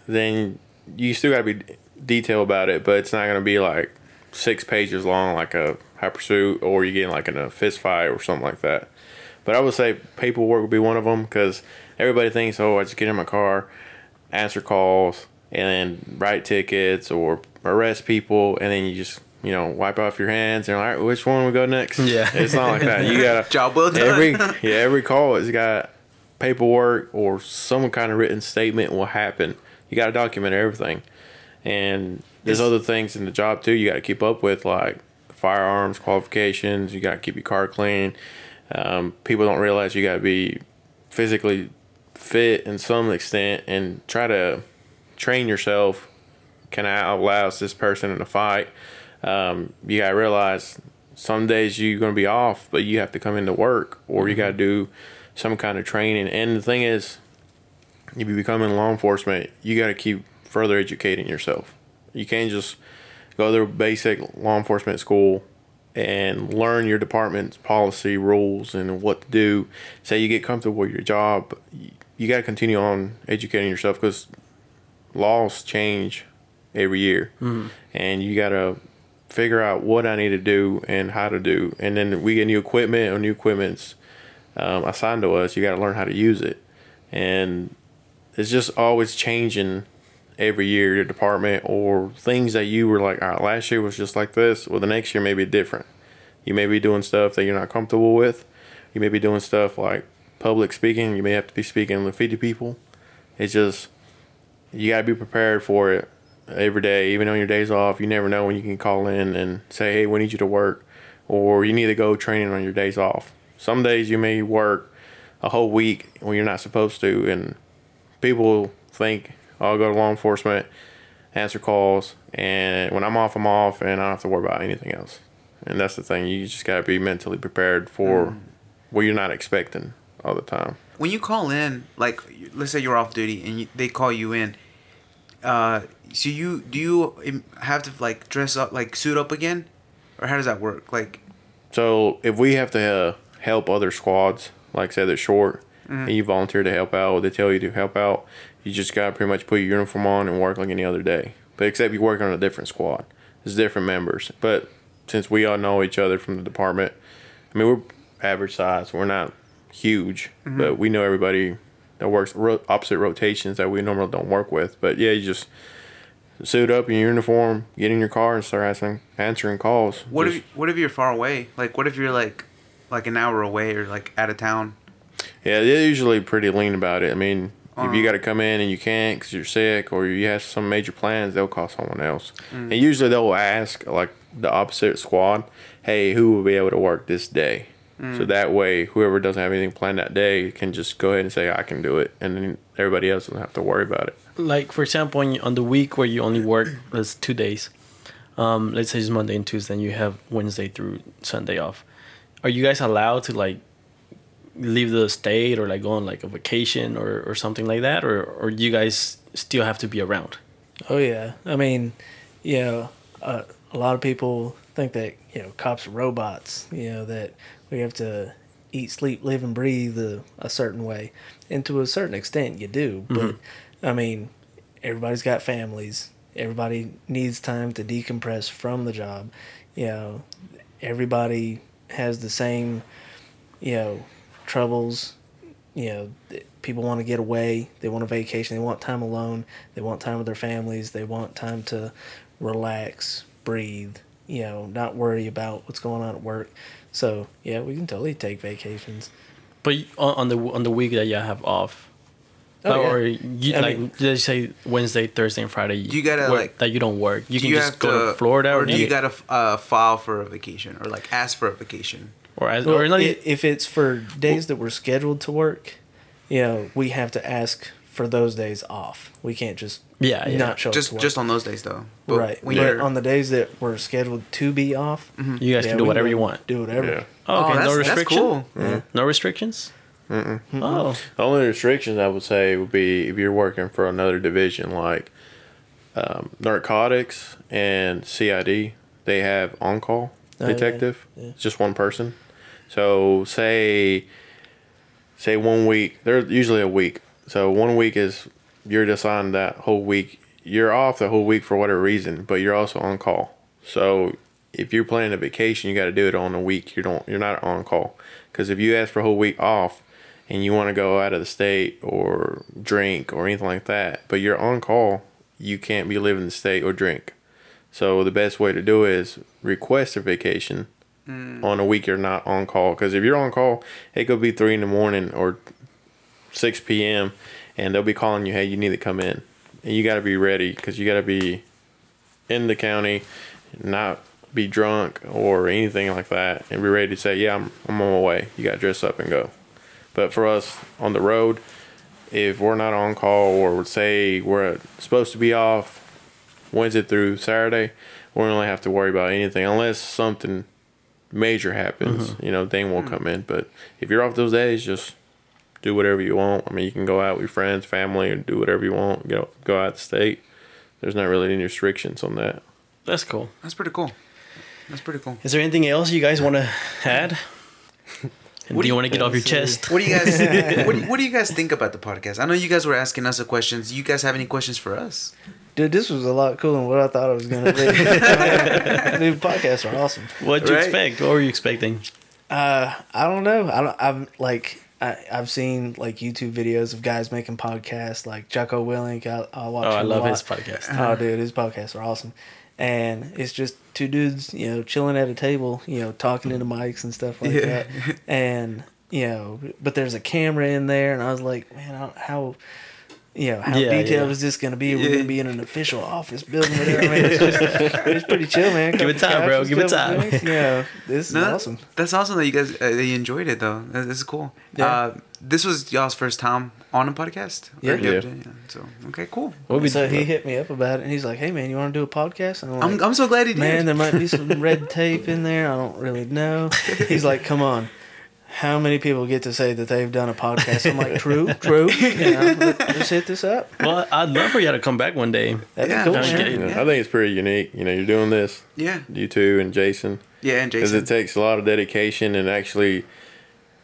[SPEAKER 4] then you still gotta be detailed about it, but it's not gonna be like six pages long like a high pursuit, or you get in like in a fist fight or something like that. But I would say paperwork would be one of them because everybody thinks, oh, I just get in my car, answer calls, and then write tickets or arrest people, and then you just you know wipe off your hands and all right, which one we go next?
[SPEAKER 2] Yeah.
[SPEAKER 4] it's not like that. You gotta (laughs)
[SPEAKER 1] Job well done.
[SPEAKER 4] every (laughs) yeah every call has got paperwork or some kind of written statement will happen. You got to document everything, and there's other things in the job too. You got to keep up with like firearms qualifications. You got to keep your car clean. Um, people don't realize you got to be physically fit in some extent and try to train yourself. Can I outlast this person in a fight? Um, you got to realize some days you're going to be off, but you have to come into work or you got to do some kind of training. And the thing is, if you become in law enforcement, you got to keep further educating yourself. You can't just go to basic law enforcement school and learn your department's policy rules and what to do. Say you get comfortable with your job, you, you got to continue on educating yourself because laws change every year, and you got to figure out what I need to do and how to do. And then we get new equipment or new equipment's um, assigned to us. You got to learn how to use it, and it's just always changing every year your department or things that you were like, all right, last year was just like this. Well, the next year may be different. You may be doing stuff that you're not comfortable with. You may be doing stuff like public speaking. You may have to be speaking with 50 people. It's just, you got to be prepared for it every day, even on your days off. You never know when you can call in and say, hey, we need you to work, or you need to go training on your days off. Some days you may work a whole week when you're not supposed to, and people think "Oh, I'll go to law enforcement, answer calls, and when I'm off, I'm off, and I don't have to worry about anything else. And that's the thing. You just gotta be mentally prepared for mm. what you're not expecting all the time.
[SPEAKER 1] when you call in, like let's say you're off duty and you, they call you in, uh, so you do you have to like dress up like suit up again, or how does that work? Like,
[SPEAKER 4] so if we have to uh, help other squads, like I said, they're short, and you volunteer to help out, or they tell you to help out, you just gotta pretty much put your uniform on and work like any other day. But except you work on a different squad, it's different members. But since we all know each other from the department, I mean we're average size, we're not huge, but we know everybody that works ro- opposite rotations that we normally don't work with. But yeah, you just suit up in your uniform, get in your car, and start answering answering calls.
[SPEAKER 1] What
[SPEAKER 4] Just-
[SPEAKER 1] if what if you're far away? Like what if you're like like an hour away or like out of town?
[SPEAKER 4] Yeah, they're usually pretty lean about it. I mean, if
[SPEAKER 1] Uh-huh.
[SPEAKER 4] you got to come in and you can't because you're sick or you have some major plans, they'll call someone else.
[SPEAKER 1] Mm.
[SPEAKER 4] And usually they'll ask like the opposite squad, "Hey, who will be able to work this day?"
[SPEAKER 1] Mm.
[SPEAKER 4] So that way, whoever doesn't have anything planned that day can just go ahead and say, "I can do it," and then everybody else doesn't have to worry about it.
[SPEAKER 2] Like for example, on, on the week where you only work, (clears throat) let's two days. Um, let's say it's Monday and Tuesday, and you have Wednesday through Sunday off. Are you guys allowed to like leave the state or like go on like a vacation or, or something like that, or or you guys still have to be around?
[SPEAKER 3] Oh yeah, I mean, you know, uh, a lot of people think that you know cops are robots. You know that we have to eat, sleep, live, and breathe a, a certain way, and to a certain extent, you do. But mm-hmm. I mean, everybody's got families. Everybody needs time to decompress from the job. You know, everybody has the same, you know, troubles you know, th- people want to get away. They want a vacation. They want time alone. They want time with their families. They want time to relax, breathe, you know, not worry about what's going on at work. So, yeah, we can totally take vacations.
[SPEAKER 2] But on, on the on the week that you have off,
[SPEAKER 3] Oh,
[SPEAKER 2] like,
[SPEAKER 3] yeah.
[SPEAKER 2] or you
[SPEAKER 3] I
[SPEAKER 2] like
[SPEAKER 3] mean-
[SPEAKER 2] let's say Wednesday, Thursday, and Friday.
[SPEAKER 1] You gotta,
[SPEAKER 2] work-
[SPEAKER 1] like-
[SPEAKER 2] that you don't work. You
[SPEAKER 1] Do
[SPEAKER 2] can just go to, Florida,
[SPEAKER 1] or do you gotta uh, file for a vacation or like ask for a vacation?
[SPEAKER 2] or as
[SPEAKER 3] Well,
[SPEAKER 2] or not,
[SPEAKER 3] i- if it's for days that we're scheduled to work, you know, we have to ask for those days off. We can't just
[SPEAKER 2] Yeah, yeah.
[SPEAKER 3] not show up
[SPEAKER 1] Just
[SPEAKER 3] to work.
[SPEAKER 1] just on those days though. But
[SPEAKER 3] right.
[SPEAKER 1] When
[SPEAKER 3] But on the days that we're scheduled to be off,
[SPEAKER 2] you guys
[SPEAKER 3] yeah,
[SPEAKER 2] can do whatever
[SPEAKER 3] go
[SPEAKER 2] you want.
[SPEAKER 3] Do whatever.
[SPEAKER 4] Yeah.
[SPEAKER 2] Oh, okay,
[SPEAKER 1] that's,
[SPEAKER 2] no
[SPEAKER 1] that's
[SPEAKER 2] restriction.
[SPEAKER 1] cool.
[SPEAKER 2] No restrictions. Oh,
[SPEAKER 4] The only restrictions I would say would be if you're working for another division like um, narcotics and CID, they have on call
[SPEAKER 3] Oh, yeah.
[SPEAKER 4] detective.
[SPEAKER 3] Yeah.
[SPEAKER 4] It's just one person. So say say one week. They're usually a week. So one week is you're just on that whole week. You're off the whole week for whatever reason, but you're also on call. So if you're planning a vacation, you got to do it on a week. You don't. You're not on call because if you ask for a whole week off and you want to go out of the state or drink or anything like that, but you're on call, you can't be living in the state or drink. So the best way to do it is request a vacation mm. on a week you're not on call. Because if you're on call, it could be three in the morning or six p.m. and they'll be calling you, "Hey, you need to come in," and you got to be ready because you got to be in the county, not be drunk or anything like that, and be ready to say, "Yeah, I'm I'm on my way." You got to dress up and go. But for us on the road, if we're not on call or say we're supposed to be off Wednesday through Saturday, we don't really have to worry about anything unless something major happens. Mm-hmm. You know, thing won't mm. come in. But if you're off those days, just do whatever you want. I mean, you can go out with your friends, family, and do whatever you want. Go go out of state. There's not really any restrictions on that.
[SPEAKER 2] that's cool.
[SPEAKER 1] That's pretty cool. That's pretty cool.
[SPEAKER 2] Is there anything else you guys want to add? (laughs) And do you want to get off your chest?
[SPEAKER 1] What do you guys (laughs) what, do you, what do you guys think about the podcast? I know you guys were asking us the questions. You guys have any questions for us?
[SPEAKER 3] Dude, this was a lot cooler than what I thought it was gonna be. (laughs) Dude, podcasts are awesome.
[SPEAKER 2] What'd you
[SPEAKER 1] Right.
[SPEAKER 2] expect? What were you expecting?
[SPEAKER 3] Uh, I don't know. I don't. I'm like. I, I've seen like YouTube videos of guys making podcasts, like Jocko Willink. I, I watch.
[SPEAKER 2] Oh, I love his podcast.
[SPEAKER 3] Oh, dude, his podcasts are awesome, and it's just two dudes, you know, chilling at a table, you know, talking into mics and stuff like
[SPEAKER 1] Yeah.
[SPEAKER 3] that, and you know, but there's a camera in there, and I was like, man, I don't, how. You know, how
[SPEAKER 2] Yeah,
[SPEAKER 3] detailed
[SPEAKER 2] yeah.
[SPEAKER 3] is this going to be? We're
[SPEAKER 1] Yeah.
[SPEAKER 3] going to be in an official office building. Whatever. I mean, it's, just, it's pretty chill, man.
[SPEAKER 2] Give it
[SPEAKER 3] Couple
[SPEAKER 2] time, bro.
[SPEAKER 3] couches,
[SPEAKER 2] Give it
[SPEAKER 3] couple
[SPEAKER 2] time.
[SPEAKER 3] drinks. Yeah, this is
[SPEAKER 1] No,
[SPEAKER 3] awesome.
[SPEAKER 1] That's awesome that you guys uh, that you enjoyed it though. That- This is cool.
[SPEAKER 3] Yeah.
[SPEAKER 1] Uh, this was y'all's first time on a podcast. Or
[SPEAKER 3] Yeah.
[SPEAKER 1] you
[SPEAKER 4] Yeah.
[SPEAKER 1] ever did? So okay, cool.
[SPEAKER 2] What we
[SPEAKER 3] so he hit me up about it, and he's like, "Hey, man, you want to do a podcast?" And I'm like,
[SPEAKER 1] I'm, I'm so glad he did.
[SPEAKER 3] "Man, there might be (laughs) some red tape in there. I don't really know." He's like, "Come on." How many people get to say that they've done a podcast? I'm like, true, true. (laughs) You know, let- let's hit this up.
[SPEAKER 2] Well, I'd love for you to come back one day.
[SPEAKER 3] That'd
[SPEAKER 1] Yeah,
[SPEAKER 3] be cool,
[SPEAKER 1] sure.
[SPEAKER 4] You know,
[SPEAKER 1] Yeah.
[SPEAKER 4] I think it's pretty unique. You know, you're doing this,
[SPEAKER 1] yeah.
[SPEAKER 4] you two and Jason,
[SPEAKER 1] Yeah, and Jason.
[SPEAKER 4] because it takes a lot of dedication and actually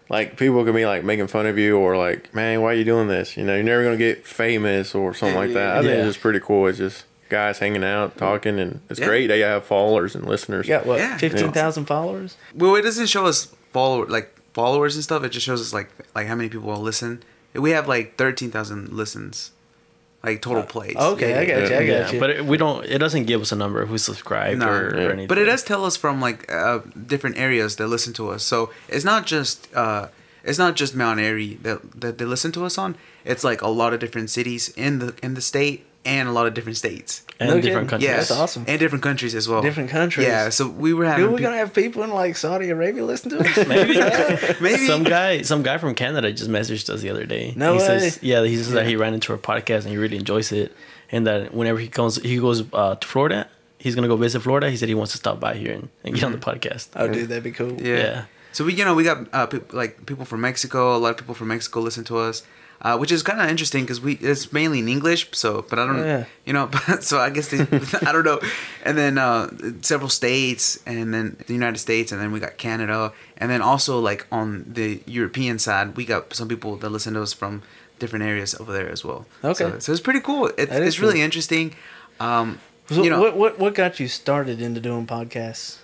[SPEAKER 4] like people can be like making fun of you or like man why are you doing this you know you're never gonna get famous or something like that i think it's just pretty cool it's just guys hanging out talking and it's
[SPEAKER 1] Yeah.
[SPEAKER 4] great they have followers and listeners
[SPEAKER 3] Yeah, what?
[SPEAKER 1] Yeah.
[SPEAKER 3] Fifteen thousand followers.
[SPEAKER 1] well, it doesn't show us follow like followers and stuff. It just shows us like like how many people will listen. We have like thirteen thousand listens, like total plays.
[SPEAKER 3] Okay, I got you. I got
[SPEAKER 2] yeah,
[SPEAKER 3] you.
[SPEAKER 2] but it, we don't. It doesn't give us a number of who subscribed
[SPEAKER 1] No.
[SPEAKER 2] or,
[SPEAKER 4] Yeah.
[SPEAKER 2] or anything.
[SPEAKER 1] But it does tell us from like uh, different areas that listen to us. So it's not just uh, it's not just Mount Airy that that they listen to us on. It's like a lot of different cities in the in the state and a lot of different states.
[SPEAKER 2] and
[SPEAKER 3] No
[SPEAKER 2] different
[SPEAKER 3] kidding.
[SPEAKER 2] countries.
[SPEAKER 1] Yeah,
[SPEAKER 3] That's awesome.
[SPEAKER 1] And different countries as well.
[SPEAKER 3] Different countries.
[SPEAKER 1] Yeah. So we were having.
[SPEAKER 3] Dude, we're
[SPEAKER 1] peop-
[SPEAKER 3] gonna have people in like Saudi Arabia listen to us. (laughs)
[SPEAKER 2] Maybe. (laughs)
[SPEAKER 1] maybe
[SPEAKER 2] some guy, some guy from Canada just messaged us the other day.
[SPEAKER 3] No
[SPEAKER 2] he
[SPEAKER 3] way.
[SPEAKER 2] Says, yeah, he says that he ran into our podcast and he really enjoys it, and that whenever he comes, he goes uh, to Florida. He's gonna go visit Florida. He said he wants to stop by here and, and get on the podcast.
[SPEAKER 3] oh, dude, that'd be cool.
[SPEAKER 1] Yeah.
[SPEAKER 2] Yeah.
[SPEAKER 1] So we, you know, we got uh, peop like people from Mexico. A lot of people from Mexico listen to us, uh, which is kind of interesting because we it's mainly in English. So, but I don't,
[SPEAKER 3] Yeah.
[SPEAKER 1] you know, (laughs) so I guess they, (laughs) I don't know. And then uh, several states, and then the United States, and then we got Canada, and then also like on the European side, we got some people that listen to us from different areas over there as well.
[SPEAKER 3] Okay.
[SPEAKER 1] So, so it's pretty cool.
[SPEAKER 3] Is
[SPEAKER 1] it's really
[SPEAKER 3] cool.
[SPEAKER 1] interesting. Um,
[SPEAKER 3] So
[SPEAKER 1] you know,
[SPEAKER 3] what what what got you started into doing podcasts?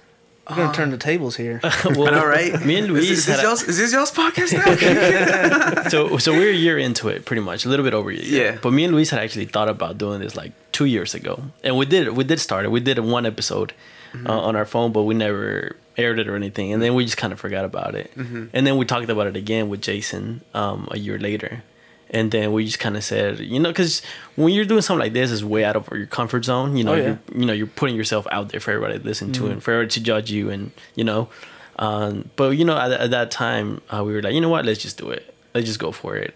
[SPEAKER 3] We're gonna turn the tables here. (laughs)
[SPEAKER 2] well,
[SPEAKER 1] all right.
[SPEAKER 2] Me and Luis
[SPEAKER 1] is, is, this
[SPEAKER 2] a-
[SPEAKER 1] y'all's, is this y'all's podcast now? (laughs)
[SPEAKER 2] so so we're a year into it pretty much a little bit over a year
[SPEAKER 1] Yeah.
[SPEAKER 2] but me and luis had actually thought about doing this like two years ago and we did we did start it we did one episode
[SPEAKER 1] Mm-hmm.
[SPEAKER 2] uh, on our phone but we never aired it or anything and then we just kind of forgot about it
[SPEAKER 1] Mm-hmm.
[SPEAKER 2] and then we talked about it again with jason um, a year later and then we just kind of said you know because when you're doing something like this it's way out of your comfort zone. You know
[SPEAKER 3] Oh, yeah.
[SPEAKER 2] you're, you know you're putting yourself out there for everybody to listen to and for everybody to judge you and you know um, but you know at, at that time uh, we were like you know what? Let's just do it. Let's just go for it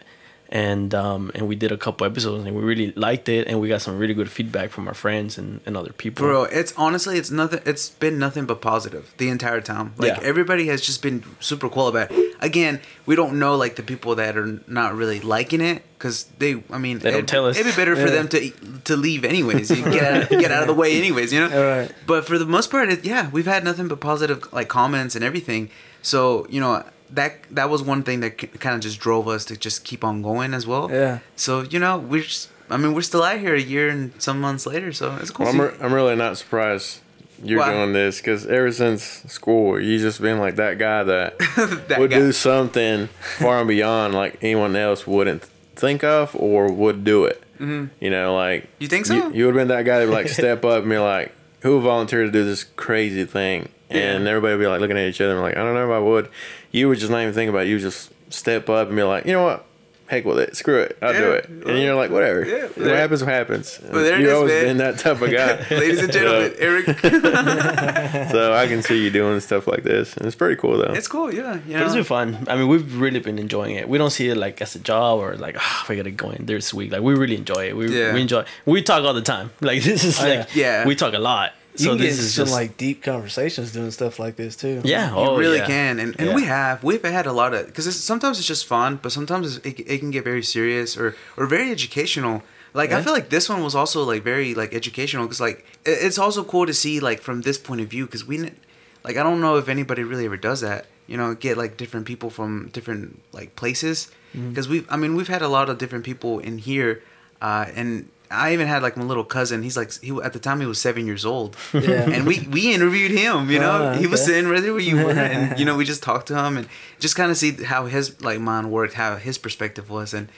[SPEAKER 2] and um, and we did a couple episodes and we really liked it and we got some really good feedback from our friends and, and other people
[SPEAKER 1] Bro, it's honestly it's nothing it's been nothing but positive the entire time. Like
[SPEAKER 2] Yeah.
[SPEAKER 1] everybody has just been super cool about it. Again, we don't know like the people that are not really liking it cuz they I mean
[SPEAKER 2] They don't
[SPEAKER 1] it,
[SPEAKER 2] tell us.
[SPEAKER 1] It'd be better for
[SPEAKER 3] Yeah.
[SPEAKER 1] them to to leave anyways. You get out, (laughs) get out of the way anyways, you know?
[SPEAKER 3] All right.
[SPEAKER 1] But for the most part, it, yeah, we've had nothing but positive like comments and everything. So, you know, that that was one thing that kind of just drove us to just keep on going as well.
[SPEAKER 3] Yeah.
[SPEAKER 1] So, you know, we're just, I mean, we're still out here a year and some months later, so it's cool.
[SPEAKER 4] Well, I'm, re- I'm really not surprised you're
[SPEAKER 1] Why?
[SPEAKER 4] doing this because ever since school, you just been like that guy that, (laughs)
[SPEAKER 1] That
[SPEAKER 4] would
[SPEAKER 1] guy.
[SPEAKER 4] do something far and beyond like anyone else wouldn't think of or would do it. Mm-hmm. You know, like
[SPEAKER 1] You think so?
[SPEAKER 4] You, you would have been that guy that would like step up and be like, "Who would volunteer to do this crazy thing?" And
[SPEAKER 1] Yeah.
[SPEAKER 4] everybody would be like looking at each other and like, "I don't know if I would." You would just not even think about it. You would just step up and be like, "You know what?" Heck with it, screw it, I'll do
[SPEAKER 1] Yeah.
[SPEAKER 4] it, and you're like, whatever.
[SPEAKER 1] Yeah.
[SPEAKER 4] What happens, what happens.
[SPEAKER 1] But there
[SPEAKER 4] You've
[SPEAKER 1] is,
[SPEAKER 4] always
[SPEAKER 1] man.
[SPEAKER 4] been that type of guy. (laughs)
[SPEAKER 1] Ladies and gentlemen, (laughs) Eric. (laughs)
[SPEAKER 4] So I can see you doing stuff like this, and it's pretty cool though.
[SPEAKER 1] It's cool, yeah. You
[SPEAKER 2] But it's
[SPEAKER 1] know?
[SPEAKER 2] been fun. I mean, we've really been enjoying it. We don't see it like as a job or like, ah, we gotta go in this week. Like, we really enjoy it. We,
[SPEAKER 1] Yeah.
[SPEAKER 2] we enjoy. We talk all the time. Like, this is
[SPEAKER 3] Oh,
[SPEAKER 2] like,
[SPEAKER 1] yeah.
[SPEAKER 2] we talk a lot.
[SPEAKER 3] You
[SPEAKER 2] so
[SPEAKER 3] can get
[SPEAKER 2] this is
[SPEAKER 3] some
[SPEAKER 2] just
[SPEAKER 3] like deep conversations doing stuff like this too.
[SPEAKER 2] yeah.
[SPEAKER 1] You
[SPEAKER 2] oh,
[SPEAKER 1] really
[SPEAKER 2] yeah.
[SPEAKER 1] can, and, and
[SPEAKER 2] Yeah.
[SPEAKER 1] we have we've had a lot of because sometimes it's just fun, but sometimes it, it can get very serious or or very educational. Like I feel like this one was also like very like educational because like it's also cool to see like from this point of view because we n- like I don't know if anybody really ever does that. You know, get like different people from different like places
[SPEAKER 3] Mm-hmm.
[SPEAKER 1] because we I mean we've had a lot of different people in here, uh, and I even had like my little cousin. He's like he at the time he was seven years old. (laughs)
[SPEAKER 3] Yeah.
[SPEAKER 1] and we we interviewed him. You know,
[SPEAKER 3] Oh,
[SPEAKER 1] he was sitting right there where you were, and (laughs) you know we just talked to him and just kind of see how his like mind worked, how his perspective was, and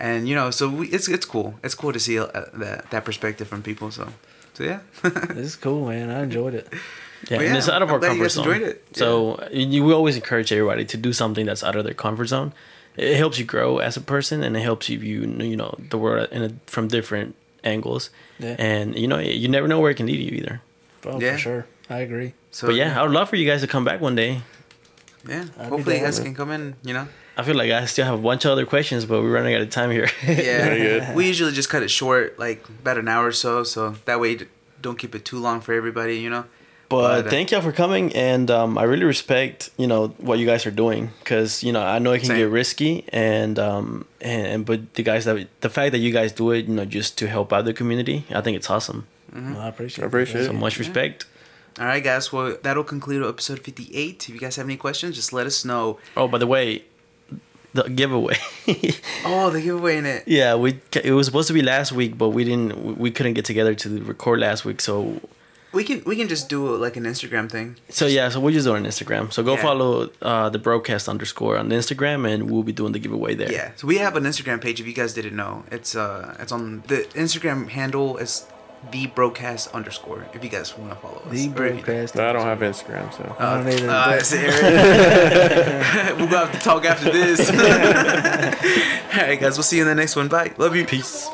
[SPEAKER 1] and you know so we, it's it's cool. It's cool to see uh, that that perspective from people. So so yeah. (laughs)
[SPEAKER 3] This is cool, man. I enjoyed it.
[SPEAKER 2] Yeah,
[SPEAKER 1] Well,
[SPEAKER 2] and it's out of
[SPEAKER 1] I'm
[SPEAKER 2] our
[SPEAKER 1] glad you
[SPEAKER 2] comfort
[SPEAKER 1] guys
[SPEAKER 2] zone.
[SPEAKER 1] enjoyed it.
[SPEAKER 2] So you, we always encourage everybody to do something that's out of their comfort zone. It helps you grow as a person, and it helps you view you know the world in a, from different angles.
[SPEAKER 3] Yeah.
[SPEAKER 2] And you know you never know where it can lead you either.
[SPEAKER 3] Oh,
[SPEAKER 1] Yeah.
[SPEAKER 3] for sure. I agree.
[SPEAKER 1] So
[SPEAKER 2] but yeah, I would love for you guys to come back one day.
[SPEAKER 1] yeah.
[SPEAKER 3] I'd
[SPEAKER 1] Hopefully you guys can come in. You know.
[SPEAKER 2] I feel like I still have a bunch of other questions, but we're running out of time here. (laughs)
[SPEAKER 1] Yeah. We usually just cut it short, like about an hour or so, so that way don't keep it too long for everybody. You know.
[SPEAKER 2] But
[SPEAKER 1] But, uh,
[SPEAKER 2] thank y'all for coming, and um, I really respect you know what you guys are doing because you know I know it can
[SPEAKER 1] Same.
[SPEAKER 2] get risky, and um and, and but the guys that the fact that you guys do it, you know, just to help out the community, I think it's awesome.
[SPEAKER 1] Mm-hmm.
[SPEAKER 3] Well, I appreciate.
[SPEAKER 4] I appreciate
[SPEAKER 2] So much respect.
[SPEAKER 1] All right, guys. Well, that'll conclude episode 58. If you guys have any questions, just let us know.
[SPEAKER 2] Oh, by the way, the giveaway. (laughs)
[SPEAKER 1] Oh, the giveaway in it.
[SPEAKER 2] yeah, we it was supposed to be last week, but we didn't. We couldn't get together to record last week, so
[SPEAKER 1] We can we can just do like an Instagram thing.
[SPEAKER 2] so yeah, so we'll just do it on Instagram. So go
[SPEAKER 1] Yeah.
[SPEAKER 2] follow uh, the broadcast underscore on Instagram, and we'll be doing the giveaway there.
[SPEAKER 1] Yeah. So we have an Instagram page. If you guys didn't know, it's uh it's on the Instagram handle is the broadcast underscore. If you guys want to follow us.
[SPEAKER 3] The
[SPEAKER 1] Or if you-
[SPEAKER 3] broadcast.
[SPEAKER 4] I don't have Instagram, so
[SPEAKER 3] I don't either.
[SPEAKER 1] Uh,
[SPEAKER 3] but-
[SPEAKER 1] it's Eric. (laughs) we'll have to talk after this. (laughs) All right, guys. We'll see you in the next one. Bye. Love you.
[SPEAKER 2] Peace.